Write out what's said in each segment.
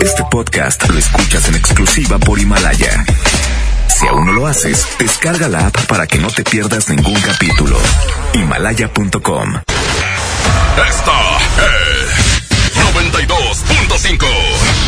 Este podcast lo escuchas en exclusiva por Himalaya. Si aún no lo haces, descarga la app para que no te pierdas ningún capítulo. Himalaya.com. Esta es 92.5.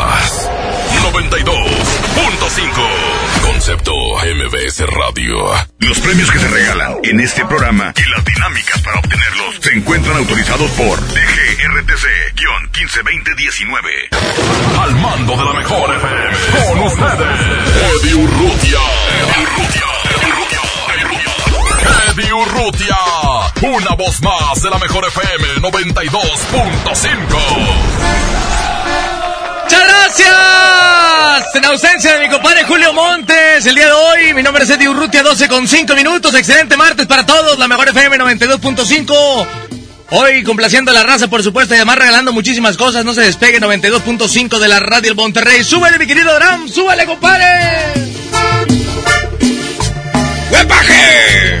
92.5. Concepto MBS Radio. Los premios que se regalan en este programa y las dinámicas para obtenerlos se encuentran autorizados por DGRTC-152019. Al mando de la mejor FM. Con ustedes. Eddie Urrutia. Eddie Urrutia. Eddie Urrutia. Una voz más de la mejor FM 92.5. ¡Muchas gracias! En ausencia de mi compadre Julio Montes, el día de hoy, mi nombre es Eddie Urrutia, 12 con 5 minutos, excelente martes para todos, la mejor FM 92.5. Hoy complaciendo a la raza, por supuesto, y además regalando muchísimas cosas, no se despegue, 92.5 de la radio El Monterrey. ¡Súbele, mi querido Dram! ¡Súbele, compadre! ¡Huepaje!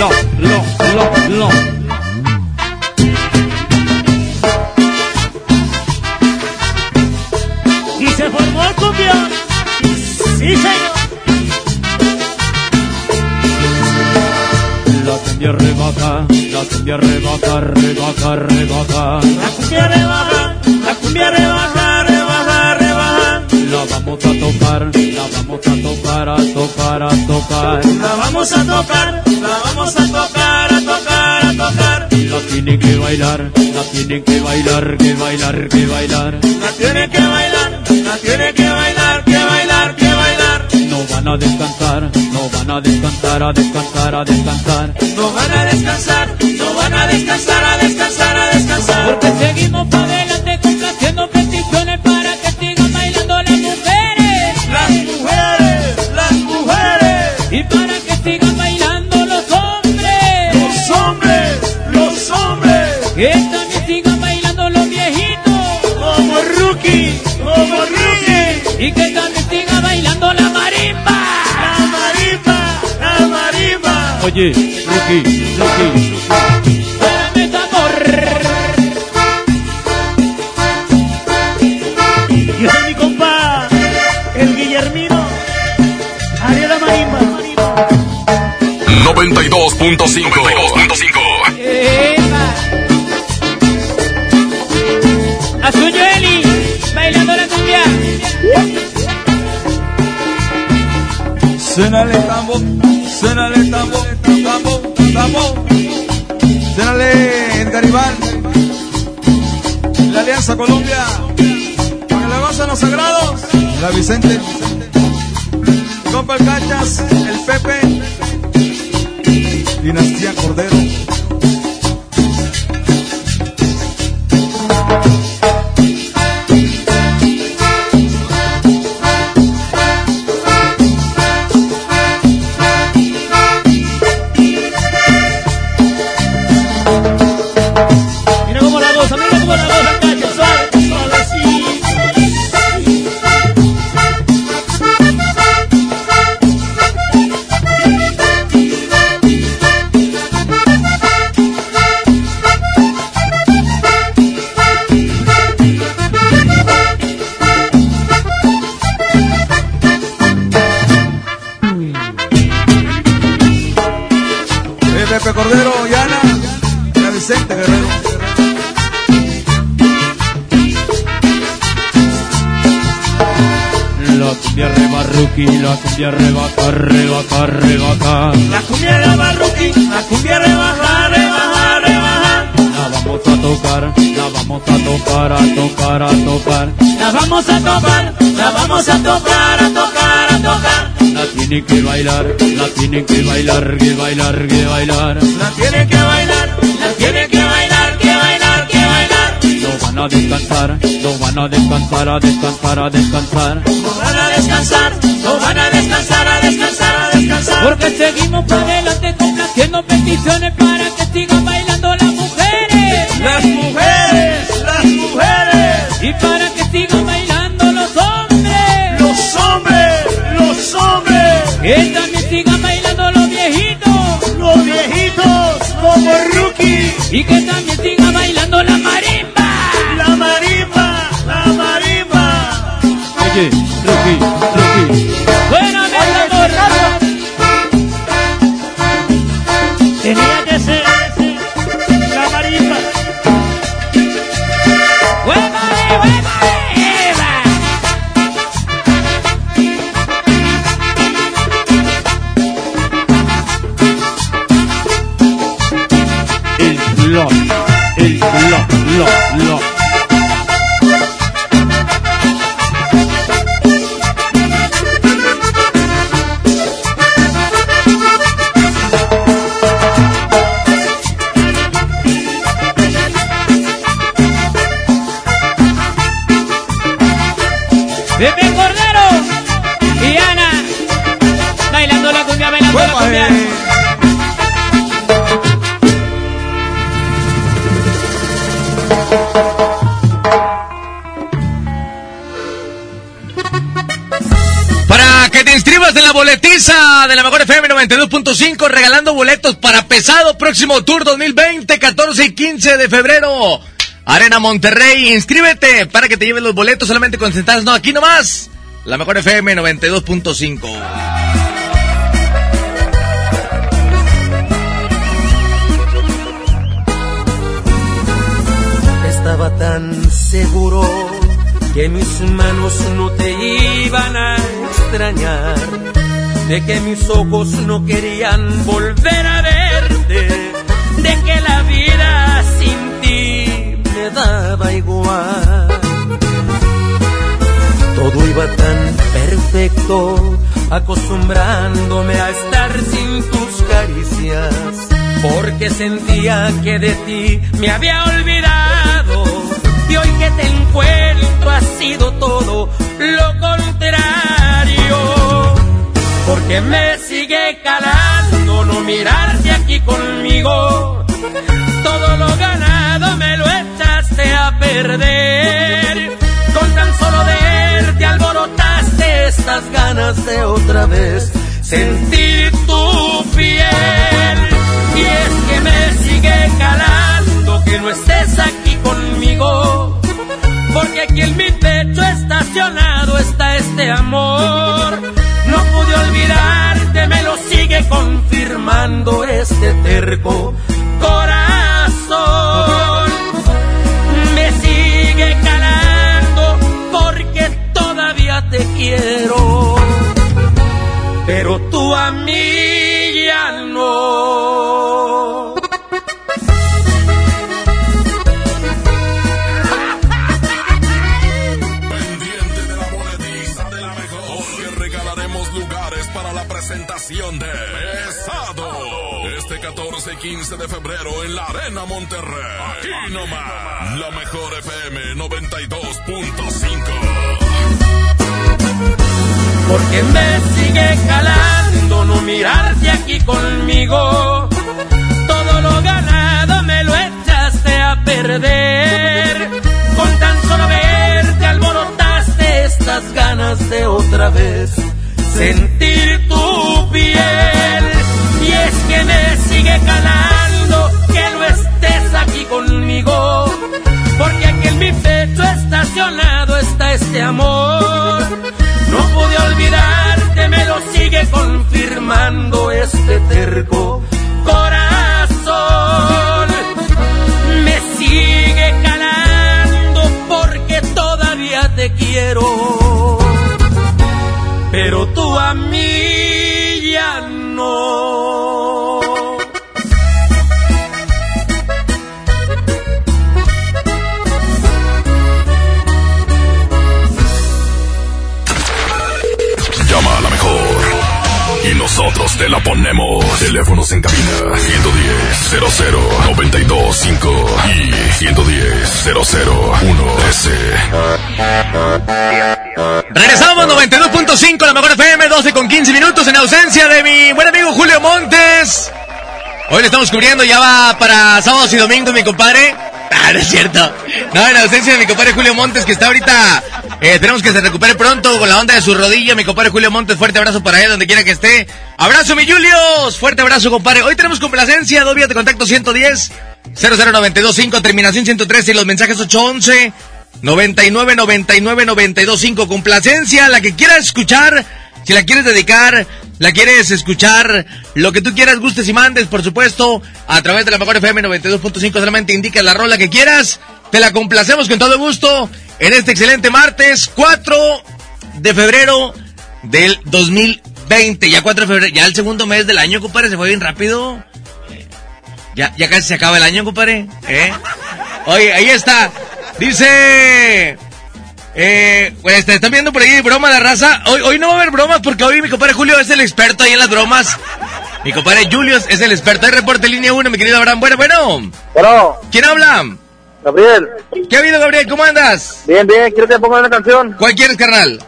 Lo, lo, lo, lo. Y se formó el cumbión. Sí, señor. La cumbia rebaja, la cumbia rebaja, rebaja, rebaja. La cumbia rebaja, la cumbia rebaja. La vamos a tocar, la vamos a tocar, a tocar, a tocar. La vamos a tocar, la vamos a tocar, a tocar, a tocar. La tienen que bailar, la tienen que bailar, que bailar, que bailar. La tiene que bailar, la tiene que bailar, que bailar, que bailar. No van a descansar, no van a descansar, a descansar, a descansar. No van a descansar, no van a descansar, a descansar, a descansar. Porque seguimos para adelante complaciendo peticiones para Oye, amor. Y es mi compa, el Guillermino. Ariela Marimba. 92.5. 92.5. Epa. A su Eli, bailando la cumbia. Cénale tambo, cénale tambo, tambo, tambo. Cénale Edgar Iván. La Alianza Colombia. Para que le gocen los sagrados. La Vicente. Compa el Cachas, el Pepe. Dinastía Cordero. La cumbia rebaja, rebaja, rebaja. La cumbia de la cumbia rebaja, rebaja, rebaja. La vamos a tocar, la vamos a tocar, a tocar, a tocar. La vamos a tocar, la vamos a tocar, a tocar, a tocar. La tienen que bailar, la tienen que bailar, que bailar, que bailar. La tienen que bailar, la tienen que a descansar, no van a descansar, a descansar, a descansar. No van a descansar, no van a descansar, a descansar, a descansar. Porque seguimos para adelante complaciendo peticiones para que sigan bailando las mujeres. Las mujeres, 92.5, regalando boletos para Pesado, próximo Tour 2020, 14 y 15 de febrero. Arena Monterrey, inscríbete para que te lleves los boletos solamente con sentadas, no, aquí nomás. La mejor FM 92.5. Estaba tan seguro que mis manos no te iban a extrañar, de que mis ojos no querían volver a verte, de que la vida sin ti me daba igual. Todo iba tan perfecto, acostumbrándome a estar sin tus caricias, porque sentía que de ti me había olvidado. Y hoy que te encuentro ha sido todo lo contrario, porque me sigue calando no mirarte aquí conmigo. Todo lo ganado me lo echaste a perder. Con tan solo verte alborotaste estas ganas de otra vez sentir tu piel. Y es que me sigue calando que no estés aquí conmigo. Porque aquí en mi pecho estacionado está este amor. Olvidarte, me lo sigue confirmando este terco corazón. Me sigue calando porque todavía te quiero. Pero tú a mí 14 y 15 de febrero en la Arena Monterrey. Aquí nomás. La mejor FM 92.5. Porque me sigue calando no mirarte aquí conmigo. Todo lo ganado me lo echaste a perder. Con tan solo verte alborotaste estas ganas de otra vez sentir tu piel. Es que me sigue calando que no estés aquí conmigo. Porque aquí en mi pecho estacionado está este amor. No pude olvidarte, me lo sigue confirmando este terco corazón. Me sigue calando porque todavía te quiero. Te la ponemos. Teléfonos en cabina 110 00 925 y 110 00 13. Regresamos 92.5 la mejor FM, 12 con 15 minutos en ausencia de mi buen amigo Julio Montes. Hoy le estamos cubriendo, ya va para sábados y domingos, mi compadre. Ah, no es cierto. No, en ausencia de mi compadre Julio Montes, que está ahorita. Eh, esperemos que se recupere pronto con la onda de su rodilla. Mi compadre Julio Montes, fuerte abrazo para él, donde quiera que esté. Abrazo, mi Julius. Fuerte abrazo, compadre. Hoy tenemos complacencia, dos vías de contacto 110 00925, terminación 113 y los mensajes 811 99 99 925. Complacencia, la que quiera escuchar, si la quieres dedicar, la quieres escuchar, lo que tú quieras, gustes y mandes, por supuesto, a través de la mejor FM 92.5, solamente indica la rola que quieras. Te la complacemos con todo gusto en este excelente martes 4 de febrero del 2020. Ya 4 de febrero, ya el segundo mes del año, compadre, se fue bien rápido. Ya, ya casi se acaba el año, compadre. ¿Eh? Oye, ahí está. Dice... Eh, pues te están viendo por ahí broma de raza. Hoy, hoy no va a haber bromas porque hoy mi compadre Julio es el experto ahí en las bromas. Mi compadre Julio es el experto. Hay reporte línea 1, mi querido Abraham. Bueno, bueno. Bueno. ¿Quién habla? Gabriel. ¿Qué ha habido, Gabriel? ¿Cómo andas? Bien, bien. ¿Quieres que te ponga una canción? ¿Cuál quieres, carnal?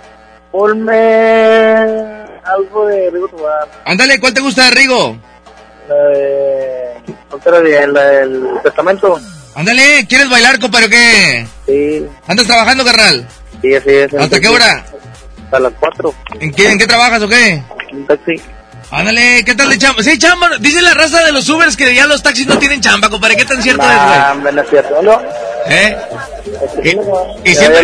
Ponme algo de Rigo Tobar. Ándale, ¿cuál te gusta de Rigo? La de... La del testamento. Ándale, ¿quieres bailar, compadre, o qué? Sí. ¿Andas trabajando, carnal? Sí, así es. ¿Hasta qué hora? Hasta las 4. ¿En qué, ¿En qué trabajas o qué? Un taxi. Ándale, ¿qué tal de chamba? Sí, chamba. Dice la raza de los Ubers que ya los taxis no tienen chamba, compadre. ¿Qué tan cierto es, güey? Nah, no es cierto, ¿no? ¿Eh? Y, y siempre,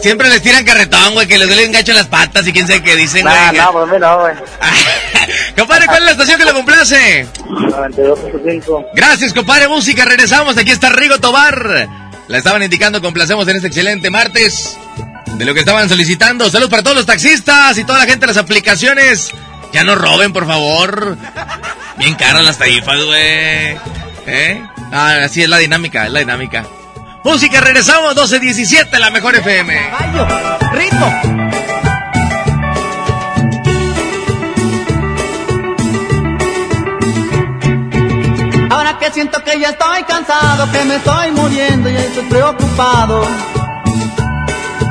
siempre les tiran carretón, güey, que les duelen gacho las patas y quién sabe qué dicen, güey. Nah, no, pues a mí no, güey. compadre, ¿cuál es la estación que le complace? 92.5. Gracias, compadre. Música, regresamos. Aquí está Rigo Tobar. La estaban indicando, complacemos en este excelente martes de lo que estaban solicitando. Saludos para todos los taxistas y toda la gente de las aplicaciones. Ya no roben, por favor. Bien caras las tarifas, güey. ¿Eh? Ah, así es la dinámica, es la dinámica. Música, regresamos. 12.17, la mejor FM. ¡Ritmo! Ahora que siento que ya estoy cansado, que me estoy muriendo y estoy preocupado.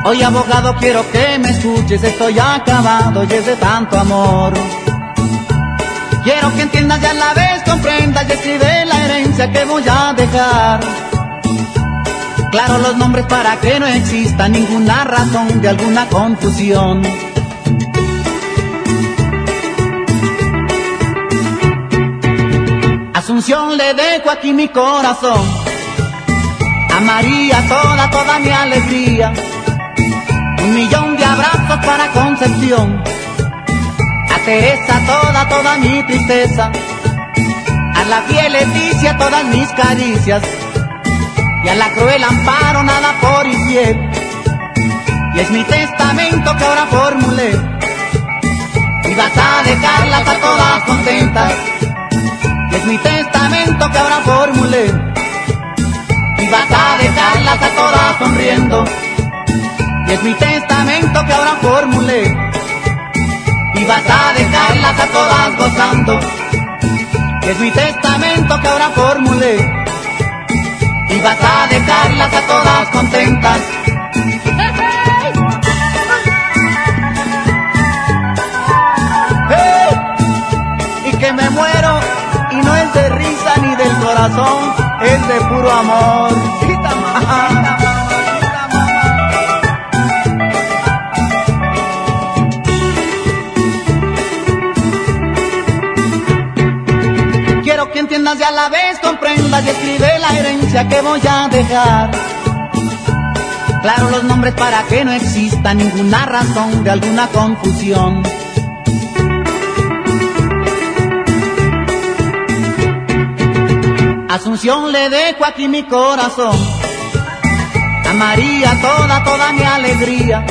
Hoy abogado quiero que me escuches, estoy acabado y es de tanto amor. Quiero que entiendas y a la vez comprendas y escribe la herencia que voy a dejar. Claro los nombres para que no exista ninguna razón de alguna confusión. Asunción le dejo aquí mi corazón. A María toda, toda mi alegría. Un millón de abrazos para Concepción. A Teresa toda, toda mi tristeza. A la fiel Leticia todas mis caricias. Y a la cruel amparo nada por infiel. Y es mi testamento que ahora formulé. Y vas a dejarlas a todas contentas. Y es mi testamento que ahora formulé. Y vas a dejarlas a todas sonriendo. Y es mi testamento que ahora formulé. Y vas a dejarlas a todas gozando. Y es mi testamento que ahora formulé. Y vas a dejarlas a todas contentas. Y que me muero y no es de risa ni del corazón, es de puro amor. Entiendas y a la vez comprendas y escribe la herencia que voy a dejar. Claro los nombres para que no exista ninguna razón de alguna confusión. Asunción le dejo aquí mi corazón. A María toda, toda mi alegría.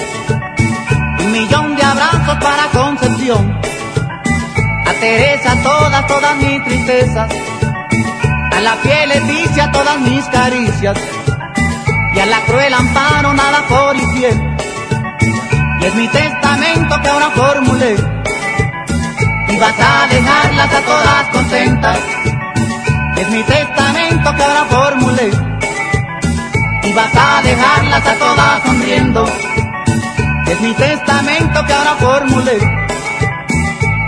Un millón de abrazos para Concepción. A Teresa todas, todas mis tristezas. A la fiel Leticia todas mis caricias. Y a la cruel amparo nada por infiel. Y es mi testamento que ahora formulé. Y vas a dejarlas a todas contentas. Es mi testamento que ahora formulé y vas a dejarlas a todas sonriendo. Es mi testamento que ahora formulé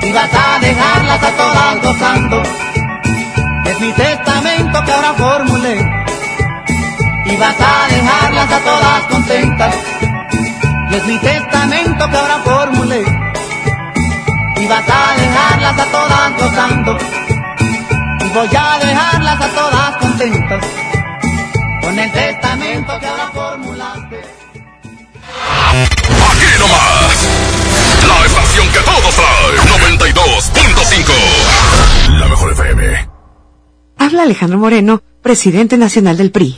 y vas a dejarlas a todas gozando. Es mi testamento que ahora formulé y vas a dejarlas a todas contentas. Y es mi testamento que ahora formulé y vas a dejarlas a todas gozando. Y voy a dejarlas a todas contentas con el testamento que ahora formulaste. Aquí nomás, la estación que todos trae, 92.5. La mejor FM. Habla Alejandro Moreno, presidente nacional del PRI.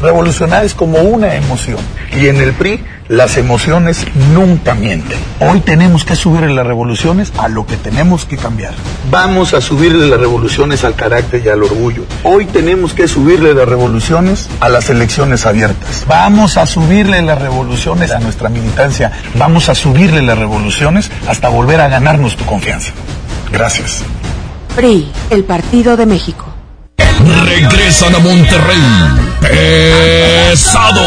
Revolucionar es como una emoción. Y en el PRI las emociones nunca mienten. Hoy tenemos que subirle las revoluciones a lo que tenemos que cambiar. Vamos a subirle las revoluciones al carácter y al orgullo. Hoy tenemos que subirle las revoluciones a las elecciones abiertas. Vamos a subirle las revoluciones a nuestra militancia. Vamos a subirle las revoluciones hasta volver a ganarnos tu confianza. Gracias. PRI, el Partido de México. Regresan a Monterrey. Pesado.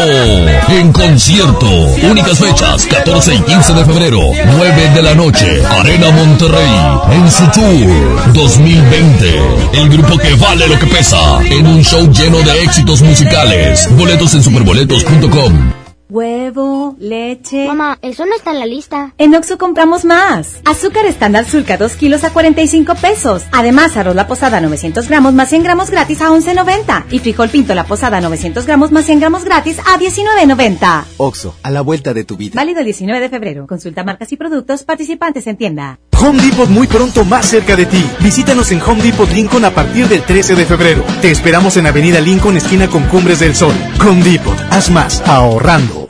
En concierto. Únicas fechas, 14 y 15 de febrero, 9 de la noche. Arena Monterrey. En su tour 2020. El grupo que vale lo que pesa. En un show lleno de éxitos musicales. Boletos en superboletos.com. Huevo, leche. Mamá, eso no está en la lista. En Oxxo compramos más. Azúcar estándar Sulca 2 kilos a 45 pesos. Además, arroz la posada 900 gramos más 100 gramos gratis a 11.90. Y frijol pinto la posada 900 gramos más 100 gramos gratis a 19.90. Oxo, a la vuelta de tu vida. Válido el 19 de febrero. Consulta marcas y productos participantes en tienda. Home Depot muy pronto más cerca de ti. Visítanos en Home Depot Lincoln a partir del 13 de febrero. Te esperamos en Avenida Lincoln, esquina con Cumbres del Sol. Home Depot, haz más ahorrando.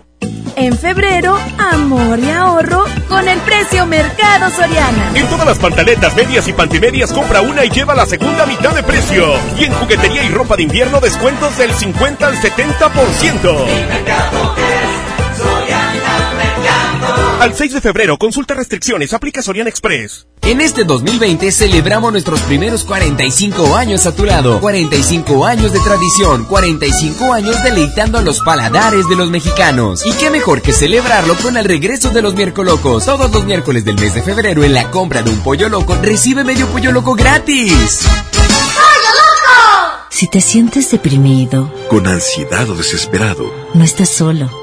En febrero, amor y ahorro con el precio Mercado Soriana. En todas las pantaletas, medias y pantimedias compra una y lleva la segunda mitad de precio. Y en juguetería y ropa de invierno descuentos del 50 al 70%. Al 6 de febrero, consulta restricciones, aplica Soriana Express. En este 2020 celebramos nuestros primeros 45 años a tu lado. 45 años de tradición, 45 años deleitando a los paladares de los mexicanos. Y qué mejor que celebrarlo con el regreso de los miércoles locos. Todos los miércoles del mes de febrero en la compra de un pollo loco recibe medio pollo loco gratis. ¡Pollo loco! Si te sientes deprimido, Con ansiedad o desesperado, no estás solo.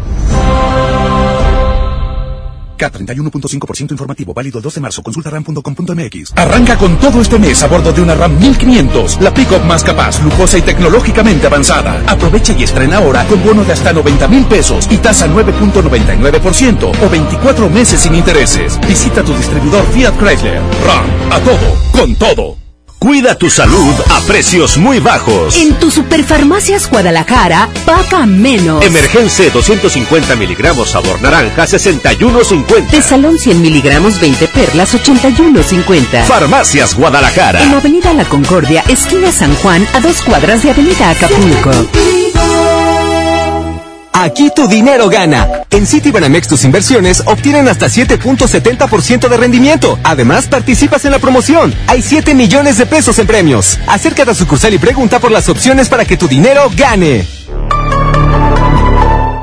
K31.5% informativo, válido el 2 de marzo. Consulta ram.com.mx. Arranca con todo este mes a bordo de una RAM 1500, la pick-up más capaz, lujosa y tecnológicamente avanzada. Aprovecha y estrena ahora con bono de hasta 90 mil pesos y tasa 9.99% o 24 meses sin intereses. Visita tu distribuidor Fiat Chrysler. RAM, a todo, con todo. Cuida tu salud a precios muy bajos. En tu Superfarmacias Guadalajara, paga menos. Emergencia 250 miligramos sabor naranja 61.50. De salón 100 miligramos 20 perlas 81.50. Farmacias Guadalajara. En Avenida La Concordia, esquina San Juan, a dos cuadras de Avenida Acapulco. Aquí tu dinero gana. En Citibanamex tus inversiones obtienen hasta 7.70% de rendimiento. Además, participas en la promoción. Hay 7 millones de pesos en premios. Acércate a sucursal y pregunta por las opciones para que tu dinero gane.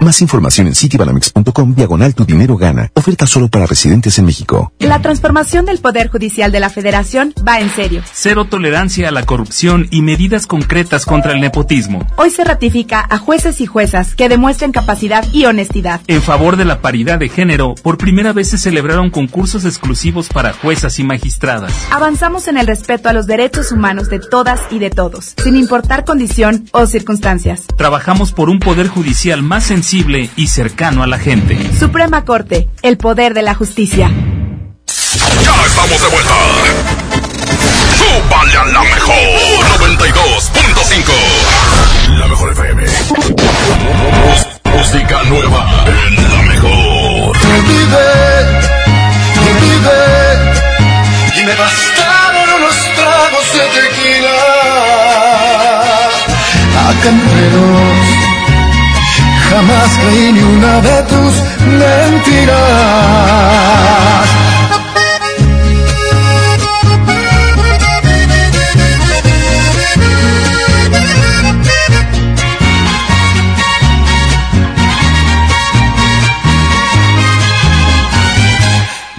Más información en citibanamex.com diagonal tu dinero gana. Oferta solo para residentes en México. La transformación del Poder Judicial de la Federación va en serio. Cero tolerancia a la corrupción y medidas concretas contra el nepotismo. Hoy se ratifica a jueces y juezas que demuestren capacidad y honestidad. En favor de la paridad de género, por primera vez se celebraron concursos exclusivos para juezas y magistradas. Avanzamos en el respeto a los derechos humanos de todas y de todos, sin importar condición o circunstancias. Trabajamos por un poder judicial más sensible y cercano a la gente. Suprema Corte, el poder de la justicia. Ya estamos de vuelta. ¡Súbale a la mejor! 92.5. La mejor FM. música nueva en la mejor. Te olvidé y me bastaron unos tragos de tequila. Nos, jamás creí ni una de tus mentiras.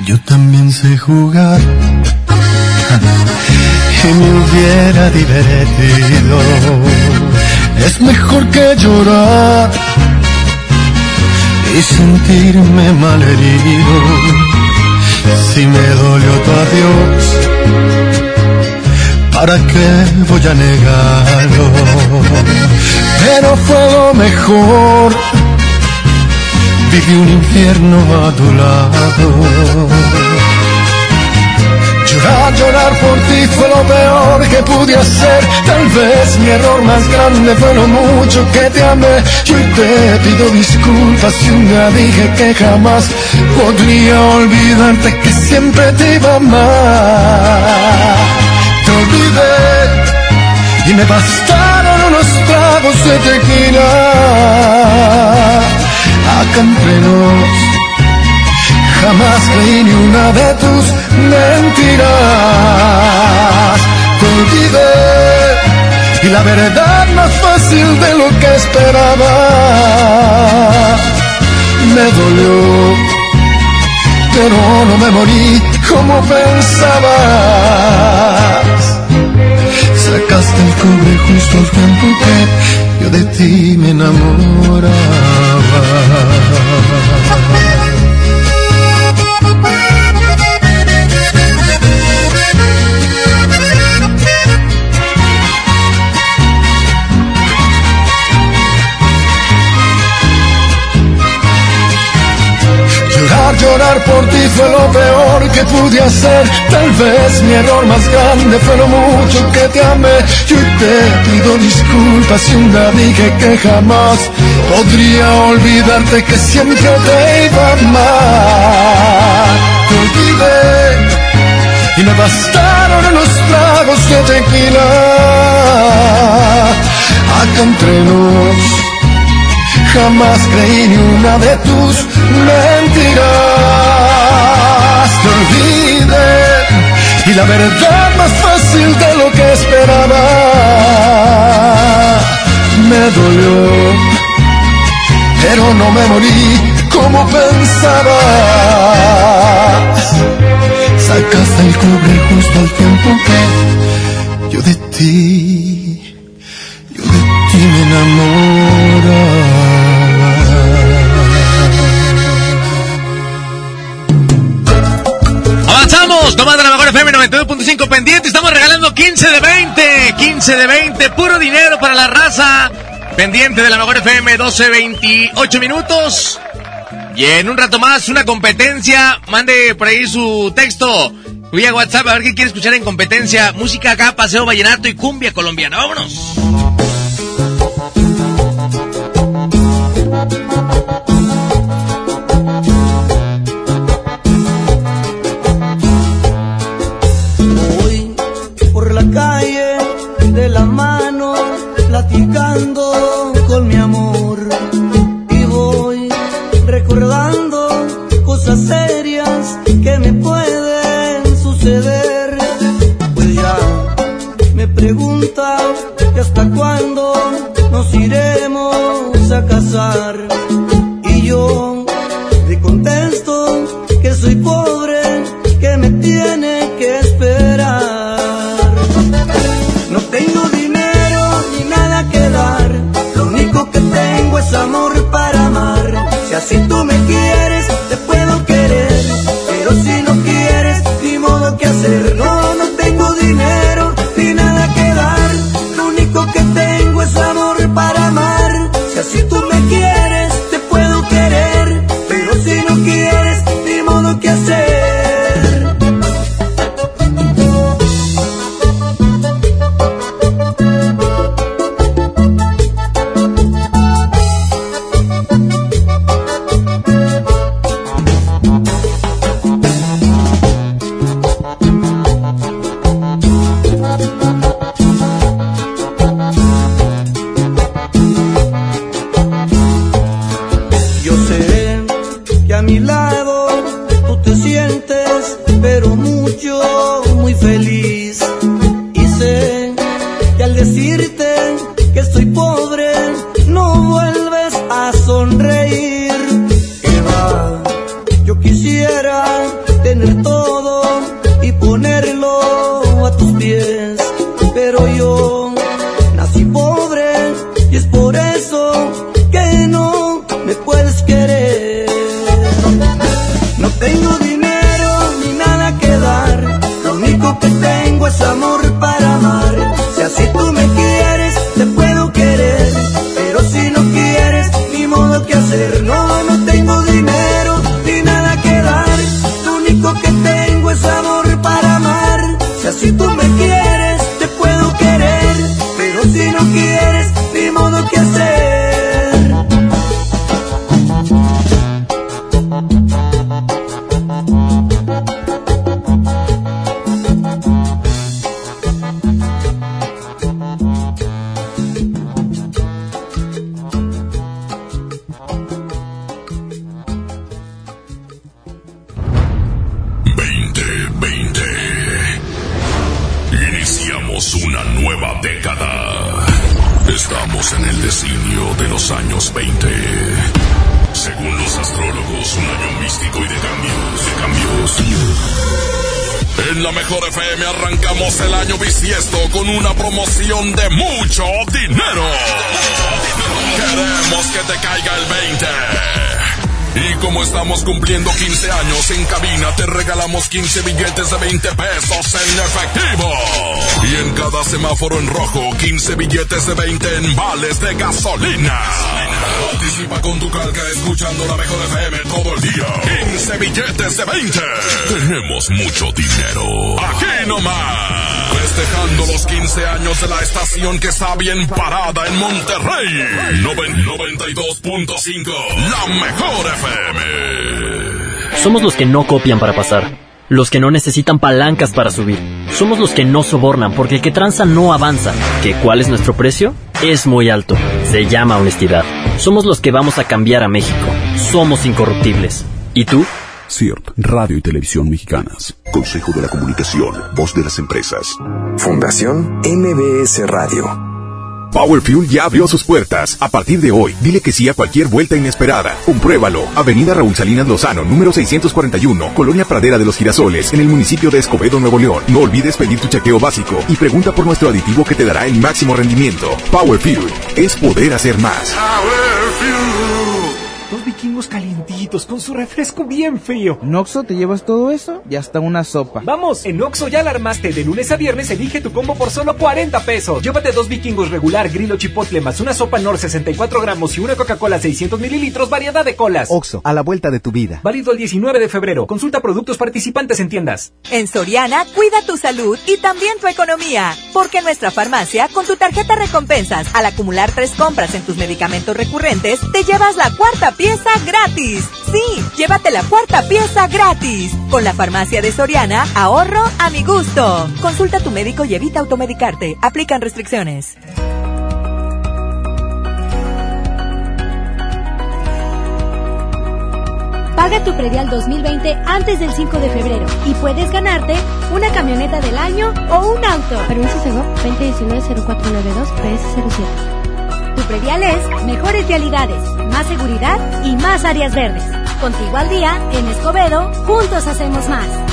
Yo también sé jugar y me hubiera divertido. Es mejor que llorar y sentirme mal herido. Si me dolió tu adiós, ¿para qué voy a negarlo? Pero fue lo mejor viví un infierno a tu lado. Llorar, llorar por ti fue lo peor que pude hacer. Tal vez mi error más grande fue lo mucho que te amé. Yo te pido disculpas si un día dije que jamás podría olvidarte que siempre te iba a amar. Te olvidé y me bastaron unos tragos de tequila acá. Jamás creí ni una de tus mentiras. Te olvidé y la verdad más fácil de lo que esperaba. Me dolió, pero no me morí como pensabas. Sacaste el cobre justo al tiempo que yo de ti me enamoraba. Llorar, por ti fue lo peor que pude hacer. Tal vez mi error más grande fue lo mucho que te amé. Yo te pido disculpas si un día dije que jamás podría olvidarte que siempre te iba a amar. Te olvidé y me bastaron unos tragos de tequila. Acá entre nos jamás creí ni una de tus mentiras. Te olvidé y la verdad más fácil de lo que esperaba. Me dolió, pero no me morí como pensabas. Sacaste el cobre justo al tiempo que yo de ti, ti me enamoraba. Avanzamos, tomando la mejor FM 92.5 pendiente. Estamos regalando 15 de 20. 15 de 20, puro dinero para la raza. Pendiente de la mejor FM 12, 28 minutos. Y en un rato más, una competencia. Mande por ahí su texto vía WhatsApp a ver qué quiere escuchar en competencia. Música acá, paseo vallenato y cumbia colombiana. Vámonos. Milan. Semáforo en rojo, 15 billetes de 20 en vales de gasolina. Participa con tu calca escuchando la mejor FM todo el día. 15 billetes de 20. Tenemos mucho dinero. Aquí nomás. Festejando los 15 años de la estación que está bien parada en Monterrey. 92.5. La mejor FM. Somos los que no copian para pasar. Los que no necesitan palancas para subir. Somos los que no sobornan porque el que tranza no avanza. ¿Que cuál es nuestro precio? Es muy alto. Se llama honestidad. Somos los que vamos a cambiar a México. Somos incorruptibles. ¿Y tú? CIRT, Radio y Televisión Mexicanas. Consejo de la Comunicación, voz de las empresas. Fundación MBS Radio. Power Fuel ya abrió sus puertas. A partir de hoy, dile que sí a cualquier vuelta inesperada. Compruébalo. Avenida Raúl Salinas Lozano, número 641, Colonia Pradera de los Girasoles, en el municipio de Escobedo, Nuevo León. No olvides pedir tu chequeo básico y pregunta por nuestro aditivo que te dará el máximo rendimiento. Power Fuel es poder hacer más. Power Fuel. Calientitos con su refresco bien frío. ¿En Oxxo te llevas todo eso? Y hasta una sopa. Vamos, en Oxxo ya la armaste. De lunes a viernes elige tu combo por solo 40 pesos. Llévate dos vikingos regular, grillo chipotle, más una sopa Nor 64 gramos y una Coca-Cola 600 mililitros, variedad de colas. Oxxo, a la vuelta de tu vida. Válido el 19 de febrero. Consulta productos participantes en tiendas. En Soriana, cuida tu salud y también tu economía. Porque en nuestra farmacia, con tu tarjeta recompensas, al acumular tres compras en tus medicamentos recurrentes, te llevas la cuarta pieza gratis. Sí, llévate la cuarta pieza gratis. Con la farmacia de Soriana, ahorro a mi gusto. Consulta a tu médico y evita automedicarte. Aplican restricciones. Paga tu predial 2020 antes del 5 de febrero y puedes ganarte una camioneta del año o un auto. Permiso Segov 2019-0492 PS07. Tu predial es mejores realidades, más seguridad y más áreas verdes. Contigo al día, en Escobedo, juntos hacemos más.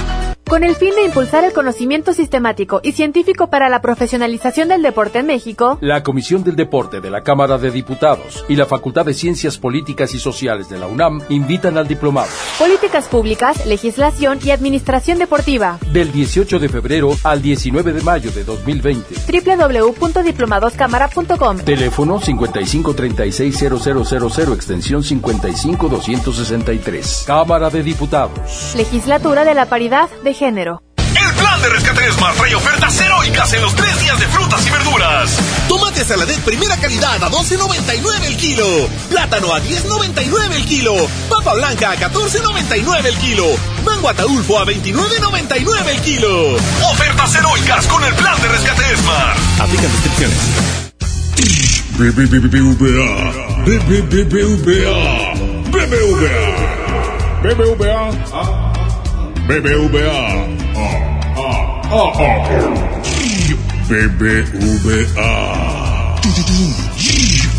Con el fin de impulsar el conocimiento sistemático y científico para la profesionalización del deporte en México, la Comisión del Deporte de la Cámara de Diputados y la Facultad de Ciencias Políticas y Sociales de la UNAM invitan al diplomado. Políticas Públicas, Legislación y Administración Deportiva. Del 18 de febrero al 19 de mayo de 2020. www.diplomadoscámara.com. Teléfono 55360000 extensión 55263. Cámara de Diputados. Legislatura de la Paridad de género. El plan de rescate Esmar trae ofertas heroicas en los tres días de frutas y verduras. Tomate saladet primera calidad a 12.99 el kilo. Plátano a 10.99 el kilo. Papa blanca a 14.99 el kilo. Mango ataulfo a 29.99 el kilo. Ofertas heroicas con el plan de rescate Esmar. Aplican restricciones. BBVA. BBVA. BBVA. BBVA. BBVA. Ah, ah, ah, BBVA. BBVA.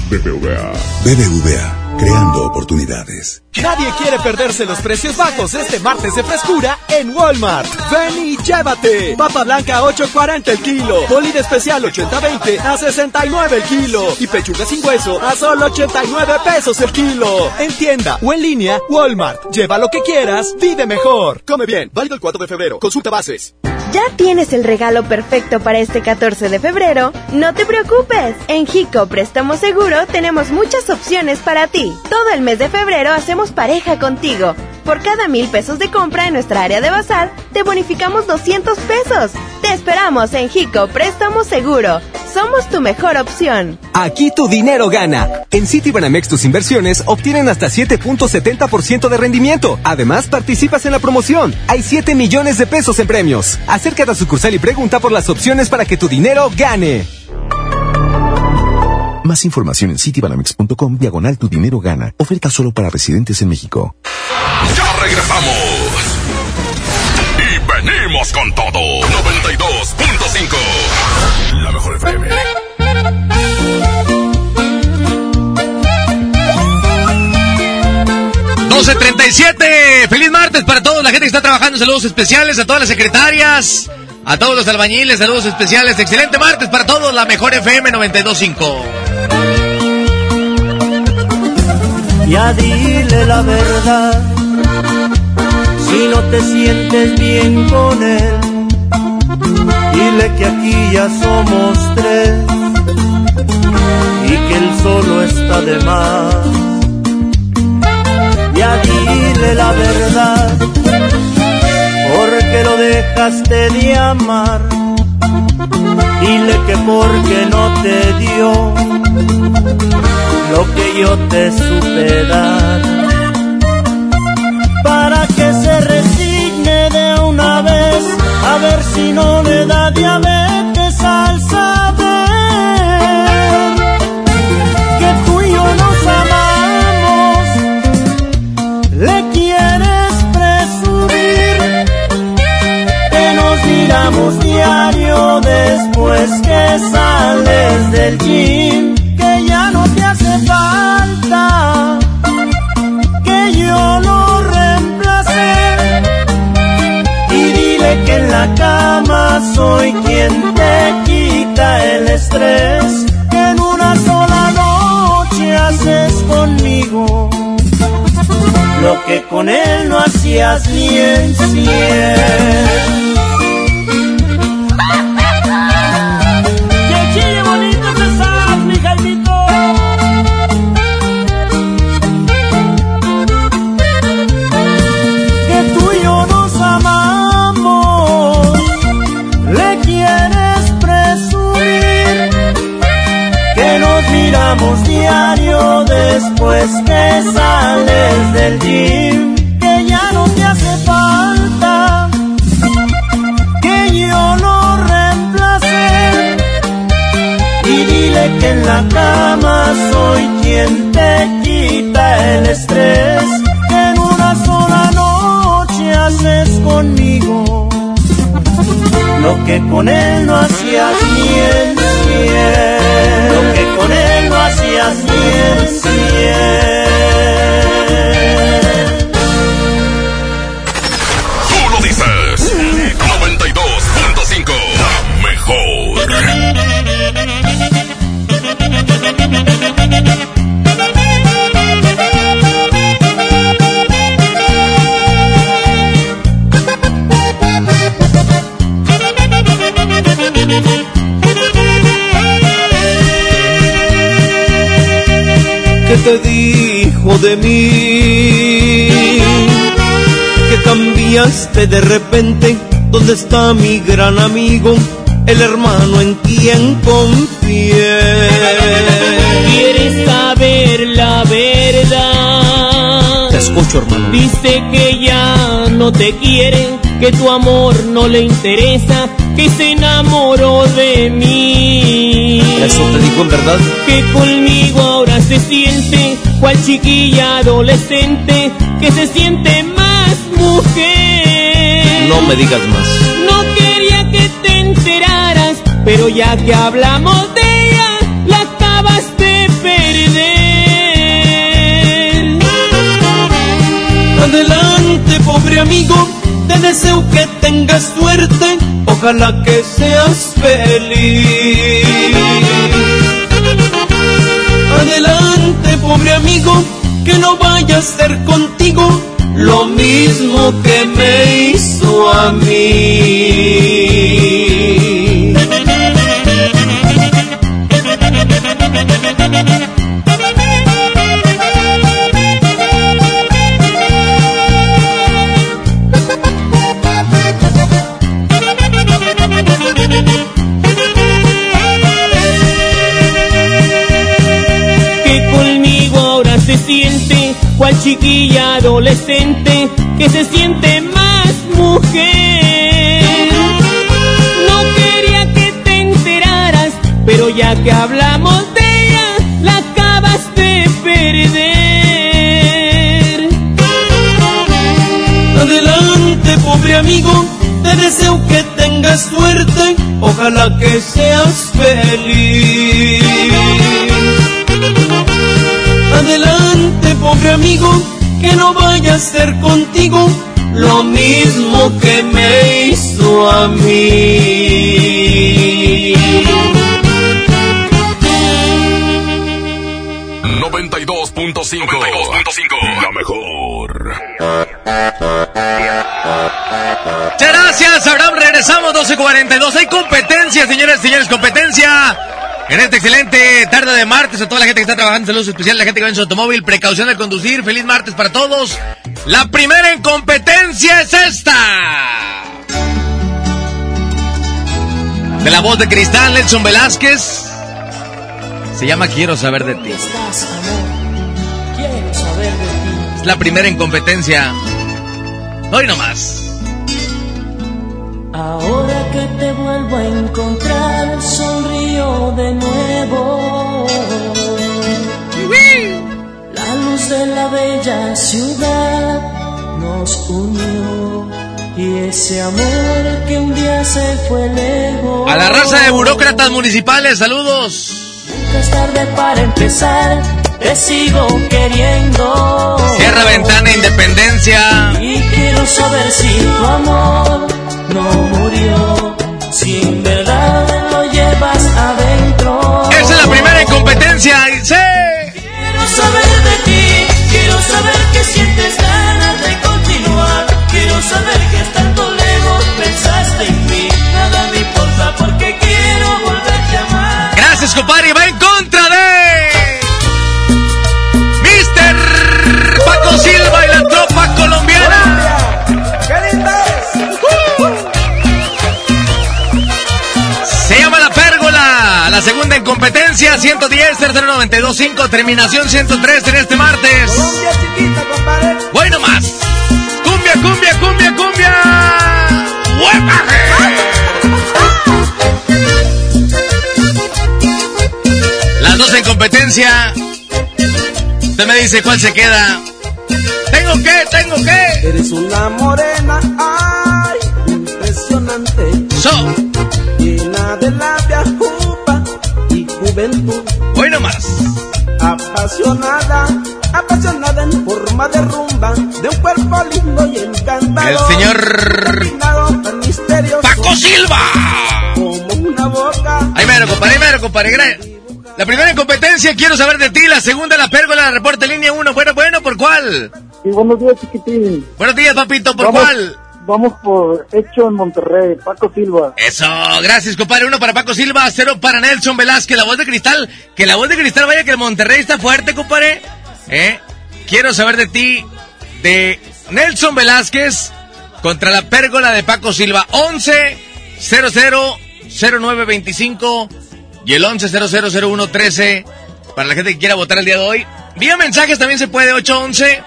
BBVA. BBVA creando oportunidades. Nadie quiere perderse los precios bajos este martes de frescura en Walmart. Ven y llévate. Papa blanca a 8.40 el kilo. Bolín especial 80-20 a 69 el kilo. Y pechuga sin hueso a solo 89 pesos el kilo. En tienda o en línea, Walmart. Lleva lo que quieras, vive mejor. Come bien. Válido el 4 de febrero. Consulta bases. ¿Ya tienes el regalo perfecto para este 14 de febrero? No te preocupes. En Jico Préstamo Seguro tenemos muchas opciones para ti. Todo el mes de febrero hacemos pareja contigo. Por cada mil pesos de compra en nuestra área de bazar, te bonificamos 200 pesos. Te esperamos en Jico Préstamo Seguro. Somos tu mejor opción. Aquí tu dinero gana. En Citibanamex tus inversiones obtienen hasta 7.70% de rendimiento. Además, participas en la promoción. Hay 7 millones de pesos en premios. Acércate a sucursal y pregunta por las opciones para que tu dinero gane. Más información en citibanamex.com diagonal tu dinero gana. Oferta solo para residentes en México. Ya regresamos. Y venimos con todo. 92.5. La mejor FM. 12.37. Feliz martes para toda la gente que está trabajando. Saludos especiales a todas las secretarias, a todos los albañiles. Saludos especiales. Excelente martes para todos. La mejor FM 92.5. Ya dile la verdad. Si no te sientes bien con él, dile que aquí ya somos tres y que él solo está de más dile la verdad, porque lo dejaste de amar, dile que porque no te dio lo que yo te supe dar, que sales del gym, que ya no te hace falta que yo lo reemplace y dile que en la cama soy quien te quita el estrés que en una sola noche haces conmigo lo que con él no hacías ni en cien. Diario después que sales del gym, que ya no te hace falta que yo lo reemplace. Y dile que en la cama soy quien te quita el estrés. Que en una sola noche haces conmigo lo que con él no hacías ni hacías ¿Qué te dijo de mí? Que cambiaste de repente. ¿Dónde está mi gran amigo? El hermano en quien confié. ¿Quieres saber la verdad? Te escucho, hermano. Dice que ya no te quiere, que tu amor no le interesa, que se enamoró de mí. ¿Eso te dijo en verdad? Que conmigo ahora se siente, cual chiquilla adolescente, que se siente más mujer. No me digas más. No quería que te enteraras, pero ya que hablamos de ella, la acabas de perder. Adelante, pobre amigo, te deseo que tengas suerte, ojalá que seas feliz. Adelante, pobre amigo, que no vaya a ser contigo lo mismo que me hizo a mí. Cual chiquilla adolescente que se siente más mujer. No quería que te enteraras, pero ya que hablamos de ella, la acabas de perder. Adelante, pobre amigo, te deseo que tengas suerte, ojalá que seas feliz. Adelante, pobre amigo, que no vaya a ser contigo lo mismo que me hizo a mí. 92.5 La mejor. Muchas gracias, Abraham. Regresamos 12.42. Hay competencia, señores, señores, competencia. En esta excelente tarde de martes, a toda la gente que está trabajando, saludos especiales a la gente que va en su automóvil, precaución al conducir, feliz martes para todos. La primera en competencia es esta. De la voz de cristal, Nelson Velázquez. Se llama Quiero saber de ti. Quiero saber de ti. Es la primera en competencia. Hoy nomás. Ahora que te vuelvo a encontrar, sonrío de nuevo. La luz de la bella ciudad nos unió. Y ese amor que un día se fue lejos. A la raza de burócratas municipales, saludos. Nunca es tarde para empezar, te sigo queriendo. Cierra ventana Independencia. Y quiero saber si tu amor no murió. Si en verdad lo llevas adentro. Esa es la primera en competencia. ¡Sí! Quiero saber de ti, quiero saber que sientes ganas de continuar. Quiero saber que estando lejos pensaste en mí. Nada me importa porque quiero volverte a amar. Gracias, compadre. La segunda en competencia. 110, tercero 92, 5. Terminación 103 en este martes. Bueno más. Cumbia, cumbia, cumbia, cumbia. Las dos en competencia. Usted me dice cuál se queda. ¿Tengo que? ¿Tengo que? Eres una morena, ay, impresionante. So, Llena de labia, juventud. hoy nomás. Apasionada, apasionada en forma de rumba. De un cuerpo lindo y encantador. El señor Combinado tan misterioso. Paco Silva. Como una boca. Ahí mero, compadre, ahí mero, compadre. La primera en competencia, quiero saber de ti. La segunda, la pérgola, la reporte línea 1. Bueno, bueno, ¿por cuál? Sí, buenos días, chiquitín. Buenos días, papito, ¿por Vamos- cuál? Vamos por Hecho en Monterrey, Paco Silva. Eso, gracias, compadre. Uno para Paco Silva, cero para Nelson Velázquez, la voz de cristal. Que la voz de cristal vaya que el Monterrey está fuerte, compadre. ¿Eh? Quiero saber de ti, de Nelson Velázquez contra la pérgola de Paco Silva. 11 00 0925 y el 11 00 0113 para la gente que quiera votar el día de hoy. Vía mensajes también se puede, 811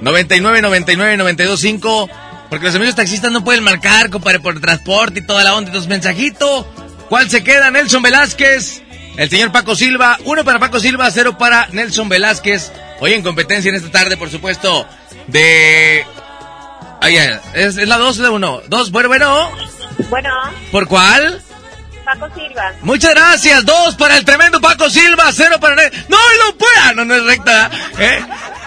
99 99 92 5 porque los amigos taxistas no pueden marcar, compadre, por transporte y toda la onda. Entonces, mensajito. ¿Cuál se queda? Nelson Velázquez. El señor Paco Silva. Uno para Paco Silva, cero para Nelson Velázquez. Hoy en competencia en esta tarde, por supuesto, de... Ahí ya, es, es la dos de uno. Dos, bueno, bueno. Bueno, ¿Por cuál? Paco Silva. Muchas gracias. Dos para el tremendo Paco Silva, cero para... No, no pueda. No, no es recta. ¿eh?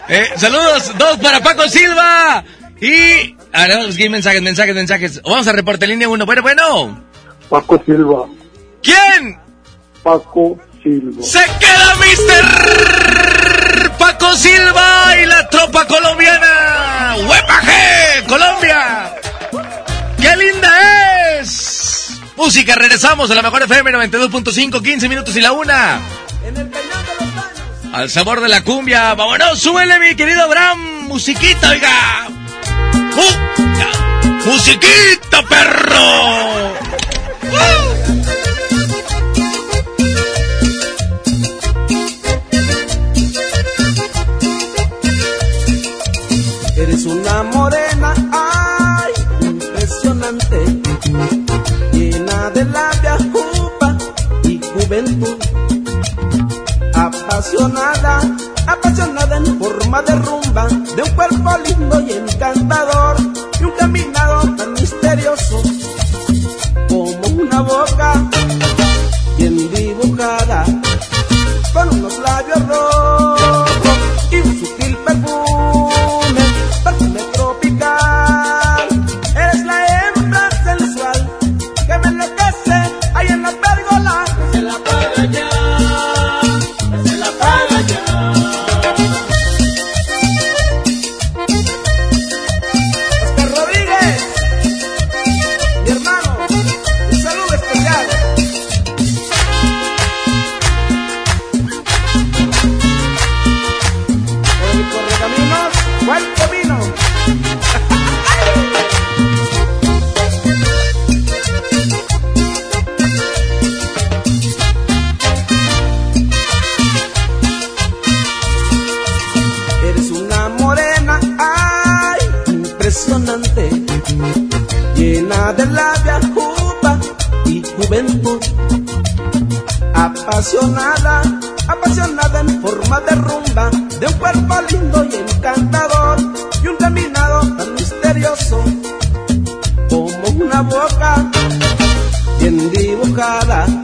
Eh, saludos. Dos para Paco Silva. Y... A ver, vamos a mensajes, mensajes, mensajes. Vamos a reporte línea uno. Bueno, bueno. Paco Silva. ¿Quién? Paco Silva. Se queda Mr. Paco Silva y la tropa colombiana. ¡Huepaje! ¡Colombia! ¡Qué linda es! Música, regresamos a la mejor FM 92.5, 15 minutos y la una. Al sabor de la cumbia. Vámonos, súbele, mi querido Abraham. Musiquita, oiga. ¡Uh! ¡Musiquita, perro! Eres una morena, ay, impresionante. Llena de labia, jupa y juventud. Apasionada, apasionada en forma de rumba. De un cuerpo lindo y encantador. Y un caminado tan misterioso. Como una boca apasionada, apasionada en forma de rumba, de un cuerpo lindo y encantador, y un caminado tan misterioso como una boca bien dibujada.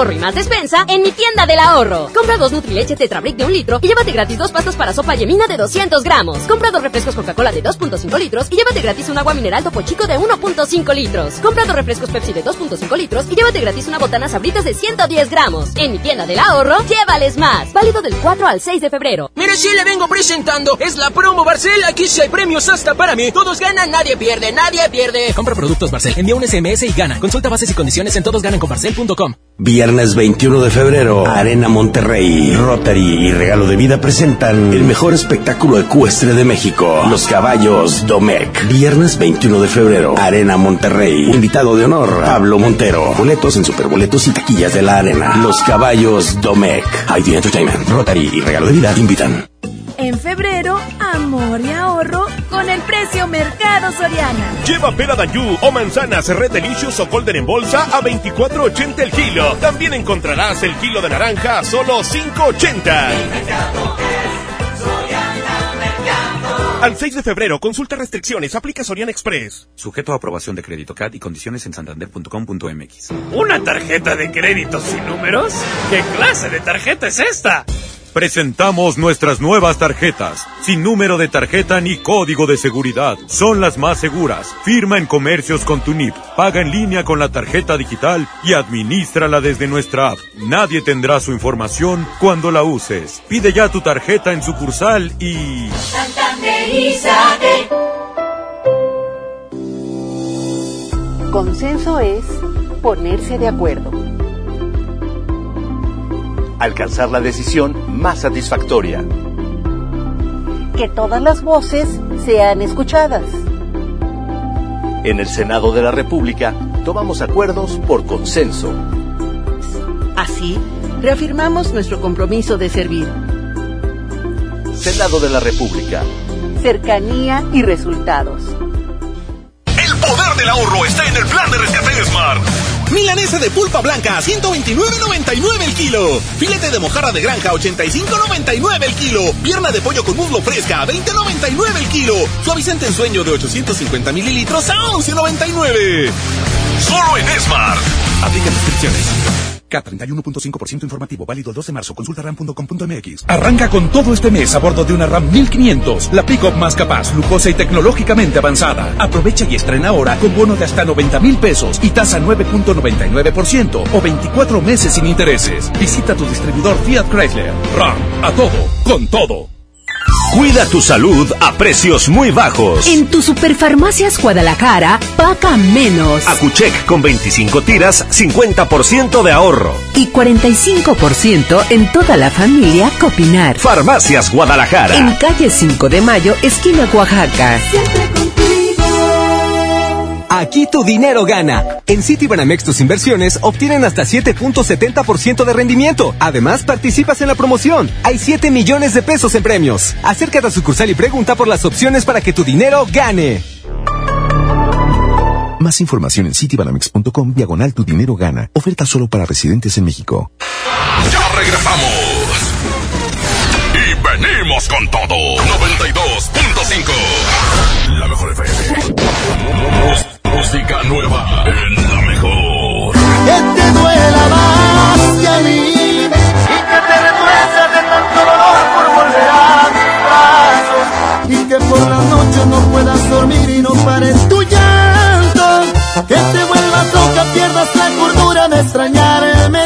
Ahorro más despensa en mi tienda del ahorro. Compra dos Nutrileche Tetrabric de un litro y llévate gratis dos pastas para sopa yemina de 200 gramos. Compra dos refrescos Coca-Cola de 2.5 litros y llévate gratis un agua mineral Topo Chico de 1.5 litros. Compra dos refrescos Pepsi de 2.5 litros y llévate gratis una botana Sabritas de 110 gramos. En mi tienda del ahorro, llévales más. Válido del 4 al 6 de febrero. Mire, sí le vengo presentando. Es la promo Barcel. Aquí sí hay premios hasta para mí. Todos ganan, nadie pierde, nadie pierde. Compra productos Barcel, envía un SMS y gana. Consulta bases y condiciones en todosgananconbarcel.com. Viernes 21 de febrero, Arena Monterrey, Rotary y Regalo de Vida presentan el mejor espectáculo ecuestre de México, Los Caballos Domec. Viernes 21 de febrero, Arena Monterrey. Invitado de honor, Pablo Montero. Boletos en superboletos y taquillas de la arena. Los Caballos Domec. ID Entertainment, Rotary y Regalo de Vida invitan. En febrero, amor y ahorro con el precio Mercado Soriana. Lleva pera Dayú o manzanas Red Delicious o Golden en bolsa a 24.80 el kilo. También encontrarás el kilo de naranja a solo 5.80. Al 6 de febrero, consulta restricciones, aplica Soriana Express. Sujeto a aprobación de crédito CAT y condiciones en santander.com.mx. ¿Una tarjeta de crédito sin números? ¿Qué clase de tarjeta es esta? Presentamos nuestras nuevas tarjetas, sin número de tarjeta ni código de seguridad. Son las más seguras. Firma en comercios con tu NIP, paga en línea con la tarjeta digital y administrala desde nuestra app. Nadie tendrá su información cuando la uses. Pide ya tu tarjeta en sucursal y... Consenso es ponerse de acuerdo. Alcanzar la decisión más satisfactoria. Que todas las voces sean escuchadas. En el Senado de la República tomamos acuerdos por consenso. Así, reafirmamos nuestro compromiso de servir. Senado de la República. Cercanía y resultados. El poder del ahorro está en el plan de rescate Smart. Milanesa de pulpa blanca a 129.99 el kilo. Filete de mojarra de granja a 85.99 el kilo. Pierna de pollo con muslo fresca a 20.99 el kilo. Suavicente en sueño de 850 mililitros a 11.99. Solo en Smart. Aplica restricciones. K31.5% informativo, válido el 12 de marzo. Consulta ram.com.mx. Arranca con todo este mes a bordo de una RAM 1500, la pick-up más capaz, lujosa y tecnológicamente avanzada. Aprovecha y estrena ahora con bono de hasta 90 mil pesos y tasa 9.99% o 24 meses sin intereses. Visita tu distribuidor Fiat Chrysler. RAM, a todo, con todo. Cuida tu salud a precios muy bajos. En tu Superfarmacias Guadalajara, paga menos. Acuchec con 25 tiras, 50% de ahorro. Y 45% en toda la familia Copinar. Farmacias Guadalajara. En calle 5 de Mayo, esquina Oaxaca. Aquí tu dinero gana. En Citibanamex tus inversiones obtienen hasta 7.70% de rendimiento. Además, participas en la promoción. Hay 7 millones de pesos en premios. Acércate a sucursal y pregunta por las opciones para que tu dinero gane. Más información en citibanamex.com diagonal tu dinero gana. Oferta solo para residentes en México. Ya regresamos. Y venimos con todo. 92.5. La mejor FM. Música nueva en la mejor. Que te duela más que a mí y que te retuerza de tanto dolor por volver a mis brazos y que por la noche no puedas dormir y no pares tu llanto. Que te vuelvas loca, pierdas la cordura de extrañarme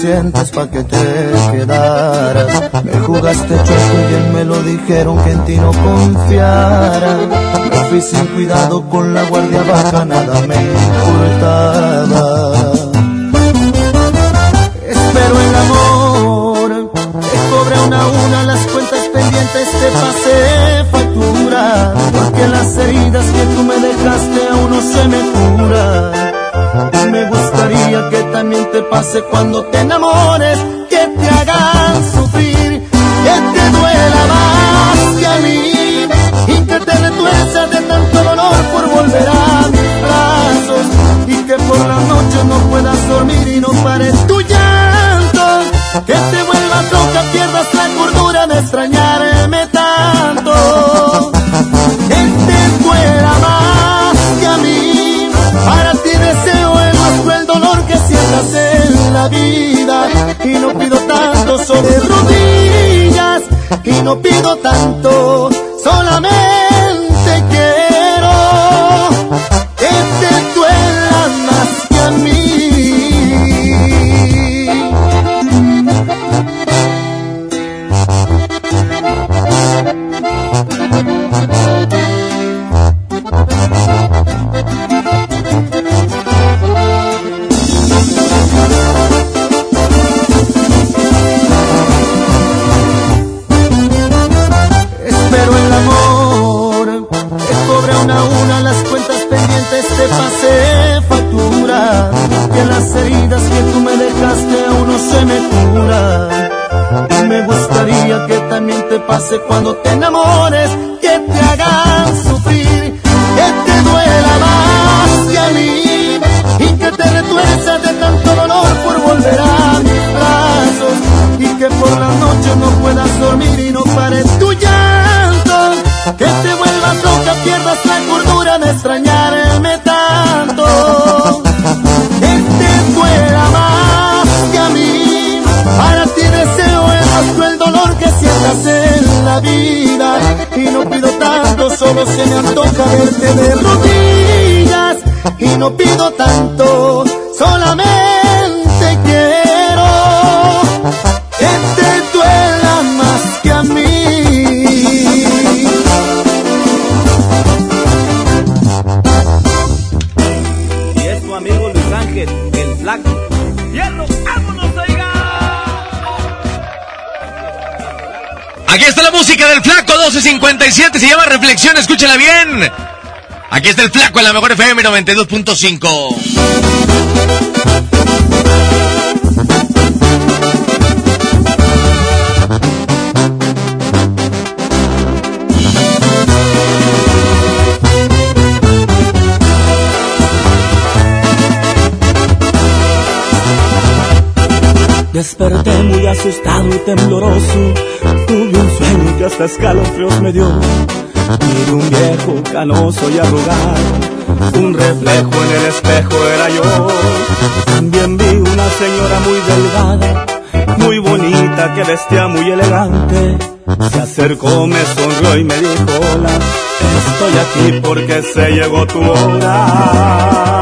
suficientes para que te quedaras. Me jugaste chueco y bien me lo dijeron que en ti no confiara. Fui sin cuidado con la guardia baja, nada me importaba. Espero el amor, te cobré una a una las cuentas pendientes, te pasé factura. Porque las heridas que tú me dejaste aún no se me curan. Me gustaría que también te pase cuando te enamores, que te hagan sufrir, que te duela más que a mí. Y que te retuerza de tanto dolor por volver a mis brazos. Y que por la noche no puedas dormir y no pares tu llanto. Que te vuelvas loca, pierdas la cordura de extrañarme tanto. La vida. Y no pido tanto sobre rodillas. Y no pido tanto, solamente cuando te enamores, 1257, se llama Reflexión, escúchala bien. Aquí está el Flaco en la mejor FM 92.5. Desperté muy asustado y tembloroso. Sueño que hasta escalofríos me dio. Miré un viejo canoso y arrugado. Un reflejo en el espejo era yo. También vi una señora muy delgada, muy bonita, que vestía muy elegante. Se acercó, me sonrió y me dijo hola. Estoy aquí porque se llegó tu hora.